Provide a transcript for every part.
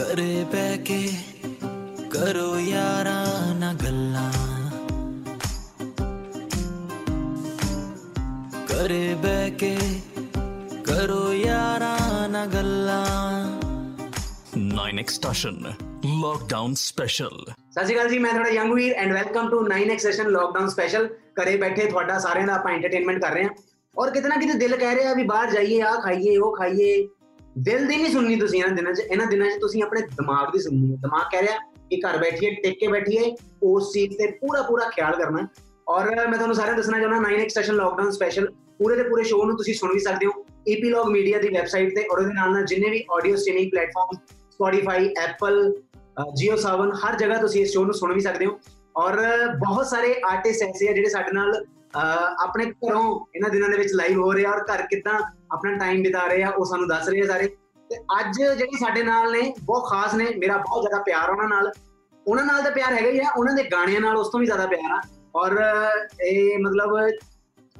ਘਰੇ ਬਹਿ ਕੇ ਕਰੋ ਯਾਰਾਂ ਨਾ ਗੱਲਾਂ। ਘਰੇ ਬਹਿ ਕੇ ਕਰੋ ਯਾਰਾਂ ਨਾ ਗੱਲਾਂ। 9x Station Lockdown Special ਸਤਿ ਸ਼੍ਰੀ ਅਕਾਲ ਜੀ ਮੈਂ ਤੁਹਾਡਾ young Veer and welcome to 9x session lockdown special ਘਰੇ ਬੈਠੇ ਤੁਹਾਡਾ ਸਾਰਿਆਂ ਦਾ ਆਪਾਂ ਐਂਟਰਟੇਨਮੈਂਟ ਕਰ ਰਹੇ ਹਾਂ। ਔਰ ਕਿਤੇ ਨਾ ਕਿਤੇ ਦਿਲ ਕਹਿ ਰਿਹਾ ਵੀ ਬਾਹਰ ਜਾਈਏ ਆ ਖਾਈਏ ਉਹ ਖਾਈਏ। ਦਿਲ ਦੀ ਨਹੀਂ ਸੁਣਨੀ ਤੁਸੀਂ ਇਹਨਾਂ ਦਿਨਾਂ 'ਚ। ਇਹਨਾਂ ਦਿਨਾਂ 'ਚ ਤੁਸੀਂ ਆਪਣੇ ਦਿਮਾਗ ਦੀ ਸੁਣਨੀ ਹੈ। ਦਿਮਾਗ ਕਹਿ ਰਿਹਾ ਕਿ ਘਰ ਬੈਠੀਏ ਟਿਕ ਕੇ ਬੈਠੀਏ ਉਸ ਚੀਜ਼ ਤੇ ਪੂਰਾ ਪੂਰਾ ਖਿਆਲ ਕਰਨਾ। ਹੈ। ਔਰ ਮੈਂ ਤੁਹਾਨੂੰ ਸਾਰਿਆਂ ਨੂੰ ਦੱਸਣਾ ਚਾਹੁੰਦਾ 9x ਸੈਸ਼ਨ ਲੋਕਡਾਊਨ ਸਪੈਸ਼ਲ ਪੂਰੇ ਦੇ ਪੂਰੇ ਸ਼ੋਅ ਨੂੰ ਤੁਸੀਂ ਸੁਣ ਵੀ ਸਕਦੇ ਹੋ। ਈਪੀਲੌਗ ਮੀਡੀਆ ਦੀ ਵੈਬਸਾਈਟ ਤੇ ਔਰ ਉਹਦੇ ਨਾਲ ਨਾਲ ਜਿੰਨੇ ਵੀ audio streaming platform Spotify Apple Jio Saavn ਹਰ ਜਗ੍ਹਾ ਤੁਸੀਂ ਇਸ ਸ਼ੋਅ ਨੂੰ ਸੁਣ ਵੀ ਸਕਦੇ ਹੋ। ਔਰ ਬਹੁਤ ਸਾਰੇ ਆਰਟਿਸਟ ਐਸੇ ਆ ਜਿਹੜੇ ਸਾਡੇ ਨਾਲ ਅਹ, ਆਪਣੇ ਘਰੋਂ ਇਹਨਾਂ ਦਿਨਾਂ ਦੇ ਵਿੱਚ ਲਾਈਵ ਹੋ ਰਹੇ ਆ। ਔਰ ਘਰ ਕਿਦਾਂ ਆਪਣਾ ਟਾਈਮ ਬਿਤਾ ਰਹੇ ਆ, ਉਹ ਸਾਨੂੰ ਦੱਸ ਰਹੇ ਆ ਸਾਰੇ। ਤੇ ਅੱਜ ਜਿਹੜੇ ਸਾਡੇ ਨਾਲ ਨੇ, ਬਹੁਤ ਖਾਸ ਨੇ, ਮੇਰਾ ਬਹੁਤ ਜ਼ਿਆਦਾ ਪਿਆਰ ਉਹਨਾਂ ਨਾਲ। ਉਹਨਾਂ ਨਾਲ ਤਾਂ ਪਿਆਰ ਹੈਗਾ ਹੀ ਆ, ਉਹਨਾਂ ਦੇ ਗਾਣਿਆਂ ਨਾਲ ਉਸ ਤੋਂ ਵੀ ਜ਼ਿਆਦਾ ਪਿਆਰ ਆ। ਔਰ, ਇਹ ਮਤਲਬ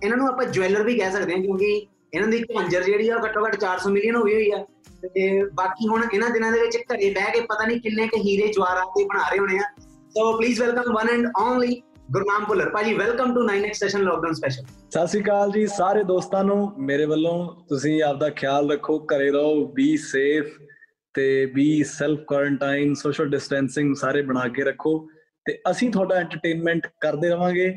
ਇਹਨਾਂ ਨੂੰ ਆਪਾਂ ਜੁਐਲਰ ਵੀ ਕਹਿ ਸਕਦੇ ਹਾਂ ਕਿਉਂਕਿ ਇਹਨਾਂ ਦੀ ਝਾਂਜਰ ਜਿਹੜੀ ਆ, ਉਹ ਘੱਟੋ ਘੱਟ 400 ਮਿਲੀਅਨ ਹੋ ਗਈ ਹੋਈ ਆ। ਤੇ ਬਾਕੀ ਹੁਣ ਇਹਨਾਂ ਦਿਨਾਂ ਦੇ ਵਿੱਚ ਘਰੇ ਬਹਿ ਕੇ ਪਤਾ ਨਹੀਂ ਕਿੰਨੇ ਕੁ ਹੀਰੇ ਜਵਾਹਰਾਤ ਤੇ ਬਣਾ ਰਹੇ ਹੋਣੇ ਆ। So please welcome one and only Gurnam Bhullar. ਭਾਜੀ welcome to 9x session lockdown special ਸਤਿ ਸ਼੍ਰੀ ਅਕਾਲ ਜੀ ਸਾਰੇ ਦੋਸਤਾਂ ਨੂੰ ਮੇਰੇ ਵੱਲੋਂ ਤੁਸੀਂ ਆਪਦਾ ਖਿਆਲ ਰੱਖੋ ਘਰੇ ਰਹੋ ਬੀ ਸੇਫ ਤੇ be self quarantine social distancing ਸਾਰੇ ਬਣਾ ਕੇ ਰੱਖੋ ਤੇ ਅਸੀਂ ਤੁਹਾਡਾ ਐਂਟਰਟੇਨਮੈਂਟ ਕਰਦੇ ਰਵਾਂਗੇ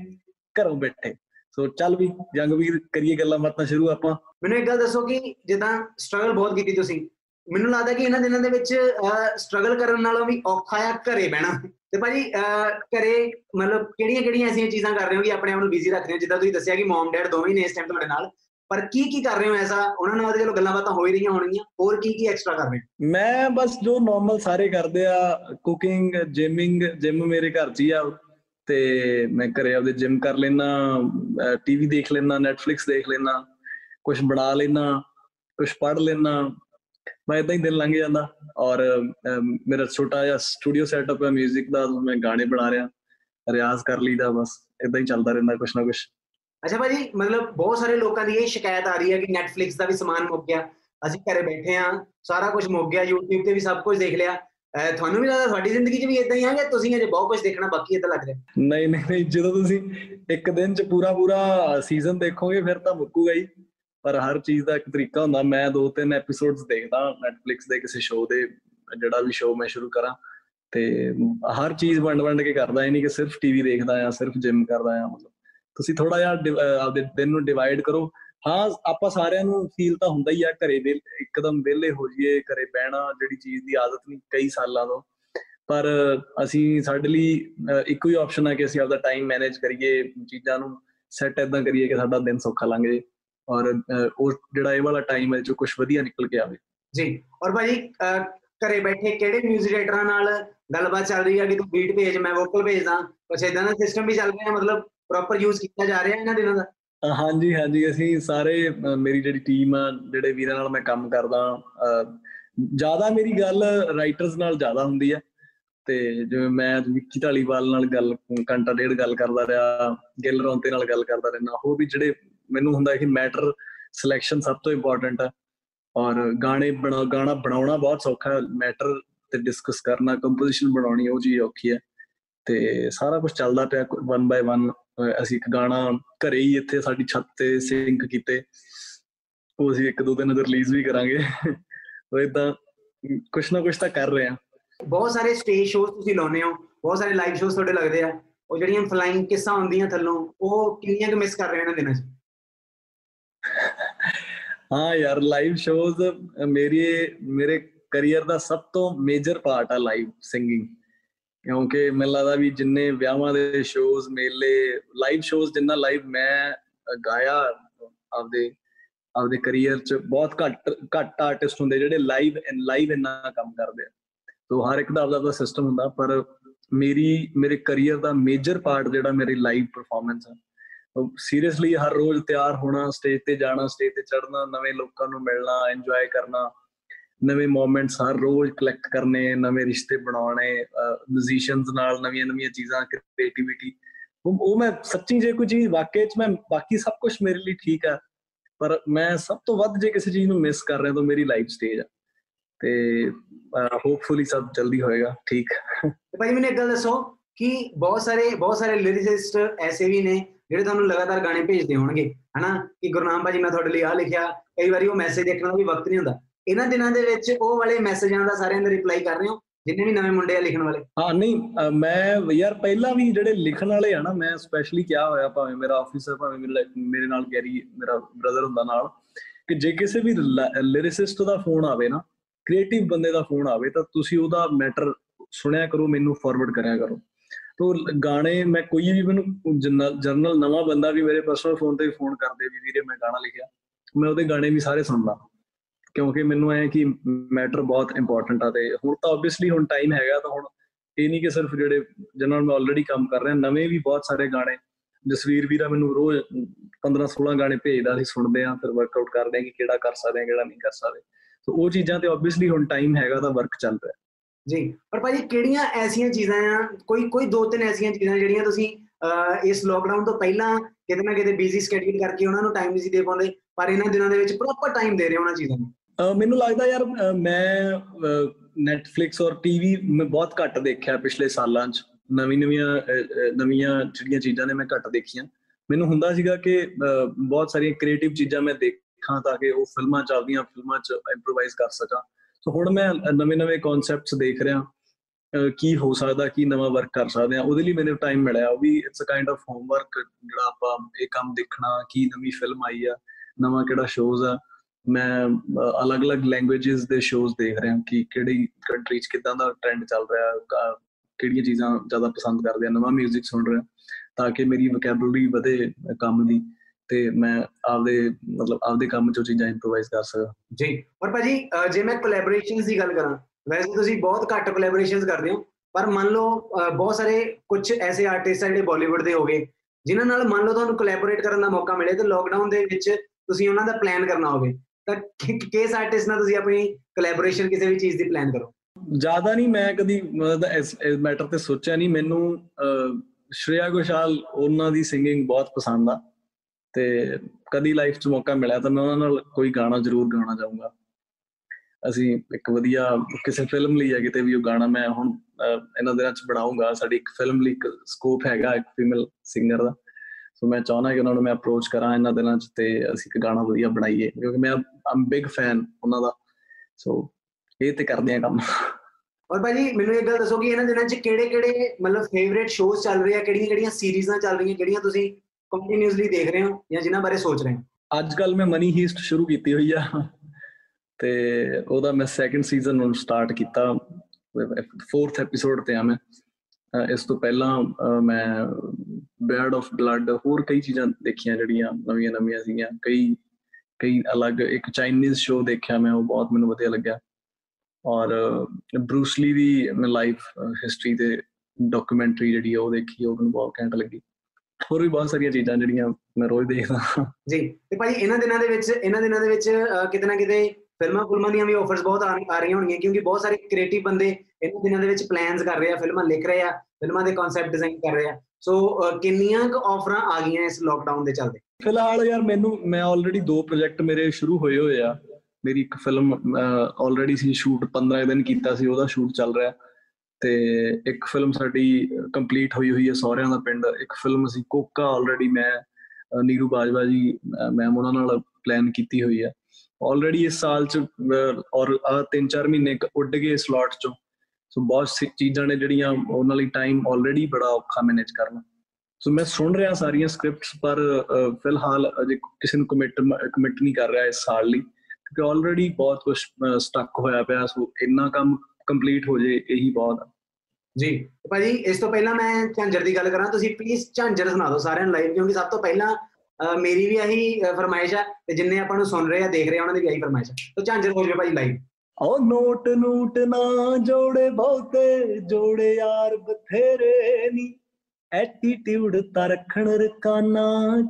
ਘਰੋਂ ਬੈਠੇ। ਸੋ ਚੱਲ ਵੀ ਜੰਗ ਵੀਰ ਕਰੀਏ ਗੱਲਾਂ ਬਾਤਾਂ ਸ਼ੁਰੂ ਆਪਾਂ। ਮੈਨੂੰ ਇੱਕ ਗੱਲ ਦੱਸੋ ਕਿ ਜਿੱਦਾਂ ਸਟਰਗਲ ਬਹੁਤ ਕੀਤੀ ਤੁਸੀਂ ਮੈਨੂੰ ਲੱਗਦਾ ਕਿ ਇਹਨਾਂ ਦਿਨਾਂ ਦੇ ਵਿੱਚ ਸਟਰਗਲ ਕਰਨ ਨਾਲੋਂ ਵੀ ਔਖਾ ਆ ਘਰੇ ਬਹਿਣਾ। ਤੇ ਭਾਜੀ ਅਹ, ਘਰੇ ਮਤਲਬ ਕਿਹੜੀਆਂ ਕਿਹੜੀਆਂ ਐਸੀਆਂ ਚੀਜ਼ਾਂ ਕਰ ਰਹੇ ਹੋ ਕਿ ਆਪਣੇ ਆਪ ਨੂੰ ਬਿਜ਼ੀ ਰੱਖ ਰਹੇ ਹੋ? ਜਿੱਦਾਂ ਤੁਸੀਂ ਦੱਸਿਆ ਕਿ ਮਮ ਡੈਡ ਦੋਵੇਂ ਨੇ ਇਸ ਟਾਈਮ ਤੁਹਾਡੇ ਨਾਲ। ਪਰ ਕੀ ਕੀ ਕਰ ਰਹੇ ਹੋ ਐਸਾ? ਉਹਨਾਂ ਨਾਲ ਤਾਂ ਚਲੋ ਗੱਲਾਂ ਬਾਤਾਂ ਹੋ ਹੀ ਰਹੀਆਂ ਹੋਣਗੀਆਂ। ਹੋਰ ਕੀ ਕੀ ਐਕਸਟਰਾ ਕਰ ਰਹੇ ਹੋ? ਮੈਂ ਬਸ ਜੋ ਨਾਰਮਲ ਸਾਰੇ ਕਰਦੇ ਆ ਕੁਕਿੰਗ ਜਿਮਿੰਗ ਜਿਮ ਮੇਰੇ ਘਰ 'ਚ ਹੀ ਆ। ਤੇ ਮੈਂ ਘਰੇ ਆਪਦੇ ਜਿਮ ਕਰ ਲੈਣਾ ਟੀਵੀ ਦੇਖ ਲੈਣਾ ਨੈਟਫਲਿਕਸ ਦੇਖ ਲੈਣਾ ਕੁਝ ਬਣਾ ਲੈਣਾ ਕੁਝ ਪੜ੍ਹ ਲੈਣਾ ਮੈਂ ਇਦਾਂ ਹੀ ਦਿਨ ਲੰਘ ਜਾਂਦਾ ਔਰ ਮੇਰਾ ਛੋਟਾ ਜਿਹਾ ਸਟੂਡੀਓ ਸੈਟਅਪ ਹੈ 뮤직 ਦਾ ਮੈਂ ਗਾਣੇ ਬਣਾ ਰਿਹਾ ਰਿਆਜ਼ ਕਰ ਲਈਦਾ ਬਸ ਇਦਾਂ ਹੀ ਚੱਲਦਾ ਰਹਿੰਦਾ ਕੁਛ ਨਾ ਕੁਛ। ਅੱਛਾ ਭਾਜੀ ਮਤਲਬ ਬਹੁਤ ਸਾਰੇ ਲੋਕਾਂ ਦੀ ਇਹ ਸ਼ਿਕਾਇਤ ਆ ਰਹੀ ਹੈ ਕਿ Netflix ਦਾ ਵੀ ਸਮਾਨ ਮੁੱਕ ਗਿਆ। ਅਸੀਂ ਘਰੇ ਬੈਠੇ ਆ ਸਾਰਾ ਕੁਝ ਮੁੱਕ ਗਿਆ YouTube ਤੇ ਵੀ ਸਭ ਕੁਝ ਦੇਖ ਲਿਆ। ਤੁਹਾਨੂੰ ਵੀ ਲੱਗਦਾ ਤੁਹਾਡੀ ਜ਼ਿੰਦਗੀ 'ਚ ਵੀ ਇਦਾਂ ਹੀ ਆ ਕਿ ਤੁਸੀਂ ਅਜੇ ਬਹੁਤ ਕੁਝ ਦੇਖਣਾ ਬਾਕੀ ਇਦਾਂ ਲੱਗ ਰਿਹਾ? ਨਹੀਂ ਨਹੀਂ ਨਹੀਂ ਜਦੋਂ ਤੁਸੀਂ ਇੱਕ ਦਿਨ ਚ ਪੂਰਾ ਪੂਰਾ ਸੀਜ਼ਨ ਦੇਖੋਗੇ ਫਿਰ ਤਾਂ ਮੁੱਕੂਗਾ ਹੀ। ਪਰ ਹਰ ਚੀਜ਼ ਦਾ ਇੱਕ ਤਰੀਕਾ ਹੁੰਦਾ ਮੈਂ ਦੋ ਤਿੰਨ ਐਪੀਸੋਡਸ ਦੇਖਦਾ Netflix ਦੇ ਕਿਸੇ ਸ਼ੋਅ ਦੇ ਜਿਹੜਾ ਵੀ ਸ਼ੋਅ ਮੈਂ ਸ਼ੁਰੂ ਕਰਾਂ ਤੇ ਹਰ ਚੀਜ਼ ਵੰਡ ਵੰਡ ਕੇ ਕਰਦਾ ਇਹ ਨਹੀਂ ਕਿ ਸਿਰਫ ਟੀਵੀ ਦੇਖਦਾ ਆ ਸਿਰਫ ਜਿਮ ਕਰਦਾ ਆ ਮਤਲਬ ਤੁਸੀਂ ਥੋੜਾ ਜਿਹਾ ਡਿਵ- ਅਹ ਆਪਦੇ ਦਿਨ ਨੂੰ ਡਿਵਾਈਡ ਕਰੋ। ਹਾਂ ਆਪਾਂ ਸਾਰਿਆਂ ਨੂੰ ਫੀਲ ਤਾਂ ਹੁੰਦਾ ਹੀ ਆ ਘਰੇ ਦੇ ਇੱਕਦਮ ਵਿਹਲੇ ਹੋ ਜਾਈਏ ਘਰੇ ਬਹਿਣਾ ਜਿਹੜੀ ਚੀਜ਼ ਦੀ ਆਦਤ ਨਹੀਂ ਕਈ ਸਾਲਾਂ ਤੋਂ। ਪਰ ਅਸੀਂ ਸਾਡੇ ਲਈ ਅਹ, ਇੱਕੋ ਹੀ ਆਪਸ਼ਨ ਹੈ ਕਿ ਅਸੀਂ ਆਪਦਾ ਟਾਈਮ ਮੈਨੇਜ ਕਰੀਏ ਚੀਜ਼ਾਂ ਨੂੰ ਸੈੱਟ ਇਦਾਂ ਕਰੀਏ ਕਿ ਸਾਡਾ ਦਿਨ ਸੌਖਾ ਲੰਘ। ਜੇ ਔਰ ਉਹ ਜਿਹੜਾ ਇਹ ਵਾਲਾ ਟਾਈਮ ਹੈ ਜੋ ਕੁਝ ਵਧੀਆ ਨਿਕਲ ਕੇ ਆਵੇ। ਜੀ ਔਰ ਅਹ, ਘਰੇ ਬੈਠੇ ਕਿਹੜੇ ਮਿਊਜ਼ਿਕ ਡਾਇਰੈਕਟਰਾਂ ਨਾਲ ਗੱਲਬਾਤ ਚੱਲ ਰਹੀ ਹੈ? ਕਿ ਤੂੰ ਬੀਟ ਭੇਜ ਮੈਂ ਵੋਕਲ ਭੇਜਦਾ। ਕੁਛ ਇਦਾਂ ਦਾ ਸਿਸਟਮ ਵੀ ਚੱਲ ਰਿਹਾ ਮਤਲਬ ਪ੍ਰੋਪਰ ਯੂਜ਼ ਕੀਤਾ ਜਾ ਰਿਹਾ ਇਹਨਾਂ ਦਿਨਾਂ ਦਾ? ਹਾਂਜੀ ਹਾਂਜੀ ਅਸੀਂ ਸਾਰੇ ਮੇਰੀ ਜਿਹੜੀ ਟੀਮ ਆ ਜਿਹੜੇ ਵੀਰਾਂ ਨਾਲ ਮੈਂ ਕੰਮ ਕਰਦਾ ਜ਼ਿਆਦਾ ਮੇਰੀ ਗੱਲ ਰਾਈਟਰਸ ਨਾਲ ਜ਼ਿਆਦਾ ਹੁੰਦੀ ਹੈ ਤੇ ਜਿਵੇਂ ਮੈਂ ਵਿੱਕੀ ਢਾਲੀਵਾਲ ਨਾਲ ਗੱਲ ਘੰਟਾ ਡੇਢ ਗੱਲ ਕਰਦਾ ਰਿਹਾ ਗਿੱਲ ਰੌਂਤੇ ਨਾਲ ਗੱਲ ਕਰਦਾ ਰਹਿਣਾ ਉਹ ਵੀ ਜਿਹੜੇ ਮੈਨੂੰ ਹੁੰਦਾ ਕਿ ਮੈਟਰ ਸਿਲੈਕਸ਼ਨ ਸਭ ਤੋਂ ਇੰਪੋਰਟੈਂਟ ਹੈ ਔਰ ਗਾਣੇ ਬਣਾ, ਗਾਣਾ ਬਣਾਉਣਾ ਬਹੁਤ ਸੌਖਾ ਹੈ। ਮੈਟਰ ਤੇ ਡਿਸਕਸ ਕਰਨਾ ਕੰਪੋਜੀਸ਼ਨ ਬਣਾਉਣੀ ਉਹ ਚੀਜ਼ ਔਖੀ ਹੈ। ਤੇ ਸਾਰਾ ਕੁਝ ਚੱਲਦਾ ਪਿਆ ਵਨ ਬਾਈ ਵਨ ਅਸੀਂ ਇੱਕ ਗਾਣਾ ਘਰੇ ਹੀ ਇੱਥੇ ਸਾਡੀ ਛੱਤ ਤੇ ਸਿੰਕ ਕੀਤੇ। ਉਹ ਅਸੀਂ ਇੱਕ ਦੋ ਦਿਨ ਰਿਲੀਜ਼ ਵੀ ਕਰਾਂਗੇ। ਉਹ ਇਦਾਂ ਕੁਛ ਨਾ ਕੁਛ ਤਾਂ ਕਰ ਰਹੇ ਆ ਬਹੁਤ ਸਾਰੇ ਸਟੇਜ ਸ਼ੋਜ਼ ਤੁਸੀਂ ਲਾਉਂਦੇ ਹੋ। ਬਹੁਤ ਸਾਰੇ ਲਾਈਵ ਸ਼ੋਜ਼ ਤੁਹਾਡੇ ਲੱਗਦੇ ਆ। ਉਹ ਜਿਹੜੀਆਂ ਫਲਾਈਂਗ ਕਿੱਸਾਂ ਹੁੰਦੀਆਂ ਥੱਲੋਂ, ਉਹ ਕਿੰਨੀਆਂ ਕੁ ਮਿਸ ਕਰ ਰਹੇ ਹੋ ਇਹਨਾਂ ਦਿਨਾਂ 'ਚ? ਹਾਂ ਯਾਰ ਲਾਈਵ ਸ਼ੋਜ਼ ਮੇਰੀ ਮੇਰੇ ਕੈਰੀਅਰ ਦਾ ਸਭ ਤੋਂ ਮੇਜਰ ਪਾਰਟ ਆ ਲਾਈਵ ਸਿੰਗਿੰਗ ਕਿਉਂਕਿ ਮੈਨੂੰ ਲੱਗਦਾ ਵੀ ਜਿੰਨੇ ਵਿਆਹਾਂ ਦੇ ਸ਼ੋਜ਼ ਮੇਲੇ ਲਾਈਵ ਸ਼ੋਜ਼ ਜਿੰਨਾ ਲਾਈਵ ਮੈਂ ਅ, ਗਾਇਆ ਆਪਦੇ ਆਪਦੇ ਕੈਰੀਅਰ ਚ ਬਹੁਤ ਘੱਟ ਘੱਟ ਆਰਟਿਸਟ ਹੁੰਦੇ ਜਿਹੜੇ ਲਾਈਵ ਲਾਈਵ ਇੰਨਾ ਕੰਮ ਕਰਦੇ ਆ। ਸੋ ਹਰ ਇੱਕ ਦਾ ਆਪਦਾ ਆਪਦਾ ਸਿਸਟਮ ਹੁੰਦਾ ਪਰ ਮੇਰੀ ਮੇਰੇ ਕੈਰੀਅਰ ਦਾ ਮੇਜਰ ਪਾਰਟ ਜਿਹੜਾ ਮੇਰੀ ਲਾਈਵ ਪਰਫਾਰਮੈਂਸ ਹੈ ਸੀਰੀਅਸਲੀ ਹਰ ਰੋਜ਼ ਤਿਆਰ ਹੋਣਾ ਸਟੇਜ ਤੇ ਜਾਣਾ ਸਟੇਜ ਤੇ ਚੜਨਾ ਨਵੇਂ ਲੋਕਾਂ ਨੂੰ ਮਿਲਣਾ ਇੰਜੋਏ ਕਰਨਾ, ਨਵੇਂ ਮੂਮੈਂਟਸ ਹਰ ਰੋਜ਼ ਕਲੈਕਟ ਕਰਨੇ, ਨਵੇਂ ਰਿਸ਼ਤੇ ਬਣਾਉਣੇ ਮਿਊਜ਼ੀਸ਼ੀਅਨਸ ਨਾਲ ਨਵੀਆਂ ਨਵੀਆਂ ਚੀਜ਼ਾਂ ਕ੍ਰੀਏਟੀਵਿਟੀ ਉਹ ਉਹ ਮੈਂ ਸੱਚੀ ਜੇ ਕੋਈ ਚੀਜ਼ ਵਾਕਈ ਚ ਮੈਂ, ਬਾਕੀ ਸਭ ਕੁਝ ਮੇਰੇ ਲਈ ਠੀਕ ਆ, ਪਰ ਮੈਂ ਸਭ ਤੋਂ ਵੱਧ ਜੇ ਕਿਸੇ ਚੀਜ਼ ਨੂੰ ਮਿਸ ਕਰ ਰਿਹਾ ਤਾਂ ਮੇਰੀ ਲਾਈਫ ਸਟੇਜ ਆ। ਤੇ ਹੋਪਫੁਲੀ ਸਭ ਜਲਦੀ ਹੋਏਗਾ, ਠੀਕ। ਤੇ ਭਾਜੀ ਮੈਨੂੰ ਇੱਕ ਗੱਲ ਦੱਸੋ ਕਿ ਬਹੁਤ ਸਾਰੇ ਬਹੁਤ ਸਾਰੇ ਲਿਰਿਸਿਸਟ ਐਸੇ ਵੀ ਨੇ ਜਿਹੜੇ ਤੁਹਾਨੂੰ ਲਗਾਤਾਰ ਗਾਣੇ ਭੇਜਦੇ ਹੋਣਗੇ, ਹਨਾ? ਕਿ ਗੁਰਨਾਮ ਭਾਜੀ, ਮੈਂ ਤੁਹਾਡੇ ਲਈ ਆ ਲਿਖਿਆ। ਕਈ ਵਾਰੀ ਉਹ ਮੈਸੇਜ ਦੇਖਣ ਦਾ ਵੀ ਵਕਤ ਨਹੀਂ ਹੁੰਦਾ। ਇਹਨਾਂ ਦਿਨਾਂ ਦੇ ਵਿੱਚ ਉਹ ਵਾਲੇ ਮੈਸੇਜਾਂ ਦਾ ਸਾਰਿਆਂ ਦਾ ਰਿਪਲਾਈ ਕਰ ਰਹੇ ਹੋ, ਜਿੰਨੇ ਵੀ ਨਵੇਂ ਮੁੰਡੇ ਆ ਲਿਖਣ ਵਾਲੇ? ਹਾਂ, ਨਹੀਂ, ਅਹ ਮੈਂ ਯਾਰ ਪਹਿਲਾਂ ਵੀ ਜਿਹੜੇ ਲਿਖਣ ਵਾਲੇ ਆ ਨਾ, ਮੈਂ ਸਪੈਸ਼ਲੀ ਕਿਹਾ ਹੋਇਆ ਭਾਵੇਂ ਮੇਰਾ ਆਫੀਸਰ ਭਾਵੇਂ ਮੇਰੇ ਮੇਰੇ ਨਾਲ ਗੈਰੀ, ਮੇਰਾ ਬ੍ਰਦਰ ਹੁੰਦਾ ਨਾਲ, ਕਿ ਜੇ ਕਿਸੇ ਵੀ ਲਿਰਿਸਿਸਟ ਦਾ ਫੋਨ ਆਵੇ ਨਾ ਕ੍ਰੀਏਟਿਵ ਬੰਦੇ ਦਾ ਫੋਨ ਆਵੇ, ਤਾਂ ਤੁਸੀਂ ਉਹਦਾ ਮੈਟਰ ਸੁਣਿਆ ਕਰੋ, ਮੈਨੂੰ ਫਾਰਵਰਡ ਕਰਿਆ ਕਰੋ। ਤੋ ਗਾਣੇ ਮੈਂ ਕੋਈ ਵੀ ਮੈਨੂੰ ਜਰਨਲ ਨਵਾਂ ਬੰਦਾ ਵੀ ਮੇਰੇ ਪਰਸਨਲ ਫੋਨ ਤੇ ਫੋਨ ਕਰਦੇ ਵੀ ਵੀਰੇ ਮੈਂ ਗਾਣਾ ਲਿਖਿਆ। ਮੈਂ ਉਹਦੇ ਗਾਣੇ ਵੀ ਸਾਰੇ ਸੁਣਦਾ। ਕਿਉਂਕਿ ਮੈਨੂੰ ਐ ਕਿ ਮੈਟਰ ਬਹੁਤ ਇੰਪੋਰਟੈਂਟ ਆ ਤੇ ਹੁਣ ਤਾਂ ਆਬਵੀਅਸਲੀ ਹੁਣ ਟਾਈਮ ਹੈਗਾ ਤਾਂ ਹੁਣ ਇਹ ਨਹੀਂ ਕਿ ਸਿਰਫ ਜਿਹੜੇ, ਜਿਨ੍ਹਾਂ ਨਾਲ ਮੈਂ ਆਲਰੇਡੀ ਕੰਮ ਕਰ ਰਿਹਾ, ਨਵੇਂ ਵੀ ਬਹੁਤ ਸਾਰੇ ਗਾਣੇ। ਜਸਵੀਰ ਵੀਰਾ ਮੈਨੂੰ ਰੋਜ਼ 15 16 ਗਾਣੇ ਭੇਜਦਾ ਸੀ ਸੁਣਦੇ ਆ ਫਿਰ ਵਰਕਆਊਟ ਕਰਦੇ ਆ ਕਿ ਕਿਹੜਾ ਕਰ ਸਕਦੇ ਆ ਕਿਹੜਾ ਨਹੀਂ ਕਰ ਸਕਦੇ। ਸੋ ਉਹ ਚੀਜ਼ਾਂ ਤੇ ਆਬਵੀਅਸਲੀ ਹੁਣ ਟਾਈਮ ਹੈਗਾ ਤਾਂ ਵਰਕ ਚੱਲ ਰਿਹਾ ਜੀ। ਪਰ ਭਾਜੀ, ਕਿਹੜੀਆਂ ਐਸੀਆਂ ਚੀਜ਼ਾਂ ਆ? ਕੋਈ ਕੋਈ ਦੋ ਤਿੰਨ ਐਸੀਆਂ ਚੀਜ਼ਾਂ ਜਿਹੜੀਆਂ ਤੁਸੀਂ ਇਸ ਲੋਕਡਾਊਨ ਤੋਂ ਪਹਿਲਾਂ ਕਿਤੇ ਨਾ ਕਿਤੇ ਬਿਜ਼ੀ ਸਕੇਡਿਊਲ ਕਰਕੇ ਉਹਨਾਂ ਨੂੰ ਟਾਈਮ ਨਹੀਂ ਸੀ ਦੇ ਪਾਉਂਦੇ, ਪਰ ਇਹਨਾਂ ਦਿਨਾਂ ਦੇ ਵਿੱਚ ਪ੍ਰੋਪਰ ਟਾਈਮ ਦੇ ਰਹੇ ਉਹਨਾਂ ਚੀਜ਼ਾਂ ਨੂੰ? ਮੈਨੂੰ ਲੱਗਦਾ ਯਾਰ ਮੈਂ ਨੈਟਫਲਿਕਸ ਔਰ ਟੀਵੀ ਮੈਂ ਬਹੁਤ ਘੱਟ ਦੇਖਿਆ ਪਿਛਲੇ ਸਾਲਾਂ 'ਚ। ਨਵੀਂ ਨਵੀਆਂ ਨਵੀਆਂ ਜਿਹੜੀਆਂ ਚੀਜ਼ਾਂ ਨੇ ਮੈਂ ਘੱਟ ਦੇਖੀਆਂ। ਮੈਨੂੰ ਹੁੰਦਾ ਸੀਗਾ ਕਿ ਬਹੁਤ ਸਾਰੀਆਂ ਕ੍ਰੀਏਟਿਵ ਚੀਜ਼ਾਂ ਮੈਂ ਦੇਖਾਂ ਤਾਂ ਕਿ ਉਹ ਫਿਲਮਾਂ ਚੱਲਦੀਆਂ, ਫਿਲਮਾਂ 'ਚ ਇੰਪਰੋਵਾਈਜ਼ ਕਰ ਸਕਾਂ। ਸੋ ਹੁਣ ਮੈਂ ਨਵੇਂ ਨਵੇਂ ਕਨਸੈਪਟਸ ਦੇਖ ਰਿਹਾ ਕੀ ਹੋ ਸਕਦਾ, ਕੀ ਨਵਾਂ ਵਰਕ ਕਰ ਸਕਦੇ ਆ ਉਹਦੇ ਲਈ ਮੈਨੂੰ ਟਾਈਮ ਮਿਲਿਆ। ਉਹ ਵੀ it's a kind of homework ਜਿਹੜਾ ਆਪਾਂ ਇਹ ਕੰਮ ਦੇਖਣਾ, ਕੀ ਨਵੀਂ ਫਿਲਮ ਆਈ ਆ, ਨਵਾਂ ਕਿਹੜਾ ਸ਼ੋਜ਼ ਆ। ਮੈਂ ਅਲੱਗ-ਅਲੱਗ ਲੈਂਗੁਏਜਸ ਦੇ ਸ਼ੋਜ਼ ਦੇਖ ਰਿਹਾ, ਕਿ ਕਿਹੜੀ ਕੰਟਰੀ 'ਚ ਕਿਦਾਂ ਦਾ ਟ੍ਰੈਂਡ ਚੱਲ ਰਿਹਾ ਕਿਹੜੀਆਂ ਚੀਜ਼ਾਂ ਜ਼ਿਆਦਾ ਪਸੰਦ ਕਰਦੇ ਆ, ਨਵਾਂ 뮤직 ਸੁਣ ਰਿਹਾ, ਤਾਂ ਕਿ ਮੇਰੀ ਵੋਕੈਬਲਰੀ ਵਧੇ ਕੰਮ ਦੀ। ਤੇ ਮੈਂ ਆਪਦੇ ਮਤਲਬ ਆਪਦੇ ਕੰਮ 'ਚੋਂ ਚੀਜ਼ਾਂ ਇੰਪਰੋਵਾਈਜ਼ ਕਰ ਸਕਾਂ। ਜੀ ਔਰ ਭਾਜੀ ਜੇ ਮੈਂ ਕੋਲੈਬੋਰੇਸ਼ਨਸ ਦੀ ਗੱਲ ਕਰਾਂ ਵੈਸੇ ਤੁਸੀਂ ਬਹੁਤ ਘੱਟ ਕੋਲੈਬੋਰੇਸ਼ਨਸ ਕਰਦੇ ਹੋ ਪਰ ਮੰਨ ਲਓ ਬਹੁਤ ਸਾਰੇ ਕੁਝ ਐਸੇ ਆਰਟਿਸਟ ਆ ਜਿਹੜੇ ਬਾਲੀਵੁੱਡ ਦੇ ਹੋਗੇ ਜਿਨ੍ਹਾਂ ਨਾਲ ਮੰਨ ਲਓ ਤੁਹਾਨੂੰ ਕੋਲੈਬੋਰੇਟ ਕਰਨ ਦਾ ਮੌਕਾ ਮਿਲੇ ਤੇ ਲੋਕਡਾਊਨ ਦੇ ਵਿੱਚ ਤੁਸੀਂ ਉਹਨਾਂ ਦਾ ਪਲਾਨ ਕਰਨਾ ਹੋਵੇ ਤਾਂ ਕਿਸ ਆਰਟਿਸਟ ਨਾਲ ਤੁਸੀਂ ਆਪਣੀ ਕੋਲੈਬੋਰੇਸ਼ਨ ਕਿਸੇ ਵੀ ਚੀਜ਼ ਦੀ ਪਲਾਨ ਕਰੋ? ਜ਼ਿਆਦਾ ਨਹੀਂ ਮੈਂ ਕਦੀ ਮਤਲਬ ਇਸ ਮੈਟਰ ਤੇ ਸੋਚਿਆ ਨਹੀਂ ਮੈਨੂੰ ਸ਼੍ਰੇਆ ਘੋਸ਼ਾਲ ਉਹਨਾਂ ਦੀ ਸਿੰਗਿੰਗ ਬਹੁਤ ਪਸੰਦ ਆ। ਤੇ ਕਦੀ ਲਾਈਫ 'ਚ ਮੌਕਾ ਮਿਲਿਆ ਤਾਂ ਮੈਂ ਉਹਨਾਂ ਨਾਲ ਕੋਈ ਗਾਣਾ ਜ਼ਰੂਰ ਗਾਉਣਾ ਚਾਹੂੰਗਾ। ਅਸੀਂ ਇੱਕ ਵਧੀਆ ਕਿਸੇ ਫਿਲਮ ਲਈ ਹੈ, ਕਿਤੇ ਵੀ ਉਹ ਗਾਣਾ ਮੈਂ ਹੁਣ ਇਹਨਾਂ ਦਿਨਾਂ 'ਚ ਬਣਾਉਂਗਾ ਸਾਡੀ ਇੱਕ ਫਿਲਮ ਲਈ ਇੱਕ ਸਕੋਪ ਹੈਗਾ, ਇੱਕ ਫੀਮੇਲ ਸਿੰਗਰ ਦਾ। ਸੋ ਮੈਂ ਚਾਹਨਾ ਕਿ ਉਹਨਾਂ ਨੂੰ ਮੈਂ ਅਪਰੋਚ ਕਰਾਂ ਇਹਨਾਂ ਦਿਨਾਂ 'ਚ ਤੇ ਅਸੀਂ ਇੱਕ ਗਾਣਾ ਵਧੀਆ ਬਣਾਈਏ, ਕਿਉਂਕਿ ਮੈਂ ਆਮ ਬਿਗ ਫੈਨ ਉਹਨਾਂ ਦਾ। ਸੋ ਇਹ ਤੇ ਕਰਦੇ ਆ ਕੰਮ। ਔਰ ਭਾਜੀ, ਮੈਨੂੰ ਇੱਕ ਗੱਲ ਦੱਸੋ ਕਿ ਇਹਨਾਂ ਦਿਨਾਂ 'ਚ ਕਿਹੜੇ-ਕਿਹੜੇ ਮਤਲਬ ਫੇਵਰੇਟ ਸ਼ੋਜ਼ ਚੱਲ ਰਹੇ ਆ, ਕਿਹੜੀਆਂ-ਕਿਹੜੀਆਂ ਸੀਰੀਜ਼ਾਂ ਚੱਲ ਰਹੀਆਂ, ਕਿਹੜੀਆਂ ਤੁਸੀਂ ਕੰਟੀਨਿਊਸਲੀ ਦੇਖ ਰਹੇ ਹੋ ਜਾਂ ਜਿਨ੍ਹਾਂ ਬਾਰੇ ਸੋਚ ਰਹੇ ਹੋ। ਅੱਜ ਕੱਲ ਮੈਂ ਮਨੀ ਹੀਸਟ ਸ਼ੁਰੂ ਕੀਤੀ ਹੋਈ ਆ ਤੇ ਉਹਦਾ ਮੈਂ ਸੈਕੰਡ ਸੀਜ਼ਨ ਨੂੰ ਸਟਾਰਟ ਕੀਤਾ। 4th ਐਪੀਸੋਡ ਤੇ ਆ ਮੈਂ। ਇਸ ਤੋਂ ਪਹਿਲਾਂ ਮੈਂ ਬੈਡ ਆਫ ਬਲੱਡ ਹੋਰ ਕਈ ਚੀਜ਼ਾਂ ਦੇਖੀਆਂ ਜਿਹੜੀਆਂ ਨਵੀਆਂ ਨਵੀਆਂ ਸੀਗੀਆਂ। ਕਈ ਕਈ ਅਲੱਗ ਇੱਕ ਚਾਈਨੀਜ਼ ਸ਼ੋ ਦੇਖਿਆ ਮੈਂ, ਉਹ ਬਹੁਤ ਮੈਨੂੰ ਵਧੀਆ ਲੱਗਿਆ। ਔਰ ਬਰੂਸ ਲੀ ਦੀ ਮੈਂ ਲਾਈਫ ਹਿਸਟਰੀ ਤੇ ਡਾਕੂਮੈਂਟਰੀ ਜਿਹੜੀ ਉਹ ਦੇਖੀ, ਉਹ ਮੈਨੂੰ ਬਹੁਤ ਘੈਂਟ ਲੱਗੀ। ਹੋਰ ਵੀ ਬਹੁਤ ਸਾਰੀਆਂ ਚੀਜ਼ਾਂ ਜਿਹੜੀਆਂ ਮੈਂ ਰੋਜ਼ ਦੇਖਦਾ ਜੀ ਤੇ ਭਾਈ ਇਹਨਾਂ ਦਿਨਾਂ ਦੇ ਵਿੱਚ ਇਹਨਾਂ ਦਿਨਾਂ ਦੇ ਵਿੱਚ ਕਿਤੇ ਨਾ ਕਿਤੇ ਫਿਲਮਾਂ ਫਿਲਮਾਂ ਦੀਆਂ ਵੀ ਆਫਰਸ ਬਹੁਤ ਆ ਰਹੀਆਂ ਹੋਣਗੀਆਂ ਕਿਉਂਕਿ ਬਹੁਤ ਸਾਰੇ ਕ੍ਰੀਏਟਿਵ ਬੰਦੇ ਇਹਨਾਂ ਦਿਨਾਂ ਦੇ ਵਿੱਚ ਪਲਾਨਸ ਕਰ ਰਹੇ ਆ ਫਿਲਮਾਂ ਲਿਖ ਰਹੇ ਆ ਫਿਲਮਾਂ ਦੇ ਕਨਸੈਪਟ ਡਿਜ਼ਾਈਨ ਕਰ ਰਹੇ ਆ। ਸੋ ਕਿੰਨੀਆਂ ਕੁ ਆਫਰਾਂ ਆ ਗਈਆਂ ਇਸ ਲੋਕਡਾਊਨ ਦੇ ਚੱਲਦੇ? ਫਿਲਹਾਲ ਯਾਰ ਮੈਨੂੰ ਮੈਂ ਆਲਰੇਡੀ ਦੋ ਪ੍ਰੋਜੈਕਟ ਮੇਰੇ ਸ਼ੁਰੂ ਹੋਏ ਹੋਏ ਆ। ਮੇਰੀ ਇੱਕ ਫਿਲਮ ਆਲਰੇਡੀ ਸੀ ਸ਼ੂਟ 15 ਦਿਨ ਕੀਤਾ ਸੀ ਉਹਦਾ ਸ਼ੂਟ ਚੱਲ ਰਿਹਾ। ਤੇ ਇੱਕ ਫਿਲਮ ਸਾਡੀ ਕੰਪਲੀਟ ਹੋਈ ਹੋਈ ਹੈ ਸਹੁਰਿਆਂ ਦਾ ਪਿੰਡ। ਇੱਕ ਫਿਲਮ ਅਸੀਂ ਕੋਕਾ ਆਲਰੇਡੀ ਮੈਂ ਨੀਰੂ ਬਾਜਵਾ ਜੀ ਮੈਮ ਉਹਨਾਂ ਨਾਲ ਪਲਾਨ ਕੀਤੀ ਹੋਈ ਹੈ। ਆਲਰੇਡੀ ਇਸ ਸਾਲ ਚ ਔਰ ਆ 3-4 ਮਹੀਨੇ ਉੱਡ ਗਏ ਸਲੋਟ ਚੋਂ। ਸੋ ਬਹੁਤ ਚੀਜ਼ਾਂ ਨੇ ਜਿਹੜੀਆਂ ਉਹਨਾਂ ਲਈ ਟਾਈਮ ਆਲਰੇਡੀ ਬੜਾ ਔਖਾ ਮੈਨੇਜ ਕਰਨਾ। ਸੋ ਮੈਂ ਸੁਣ ਰਿਹਾ ਸਾਰੀਆਂ ਸਕ੍ਰਿਪਟਸ ਪਰ ਫਿਲਹਾਲ ਅਜੇ ਕਿਸੇ ਨੂੰ ਕਮਿਟ ਕਮਿਟ ਨਹੀਂ ਕਰ ਰਿਹਾ ਇਸ ਸਾਲ ਲਈ। ਕਿਉਂਕਿ ਆਲਰੇਡੀ ਬਹੁਤ ਕੁਝ ਸਟਕ ਹੋਇਆ ਪਿਆ। ਸੋ ਇੰਨਾ ਕੰਮ ਕੰਪਲੀਟ ਹੋ ਜੇ ਇਹੀ ਬਹੁਤ ਜੀ। ਭਾਜੀ, ਇਸ ਤੋਂ ਪਹਿਲਾਂ ਮੈਂ ਝਾਂਜਰ ਦੀ ਗੱਲ ਕਰਾਂ, ਤੁਸੀਂ ਪਲੀਜ਼ ਝਾਂਜਰ ਸੁਣਾ ਦਿਓ ਸਾਰਿਆਂ ਨੂੰ ਲਾਈਵ ਕਿਉਂਕਿ ਸਭ ਤੋਂ ਪਹਿਲਾਂ ਮੇਰੀ ਵੀ ਆਹੀ ਫਰਮਾਇਸ਼ ਹੈ ਤੇ ਜਿੰਨੇ ਆਪਾਂ ਨੂੰ ਸੁਣ ਰਹੇ ਆ, ਦੇਖ ਰਹੇ ਆ, ਉਹਨਾਂ ਦੀ ਵੀ ਆਹੀ ਫਰਮਾਇਸ਼ ਹੈ ਤਾਂ ਝਾਂਜਰ ਹੋ ਜਾਵੇ ਭਾਈ ਲਾਈਵ ਓ ਨੋਟ ਨੂਟ ਨਾ ਜੋੜੇ ਬਹੁਤੇ, ਜੋੜੇ ਯਾਰ ਬਥੇਰੇ ਨੀ। ਐਟੀਟਿਊਡ ਤਾਂ ਰੱਖਣ ਰਕਾਨਾ,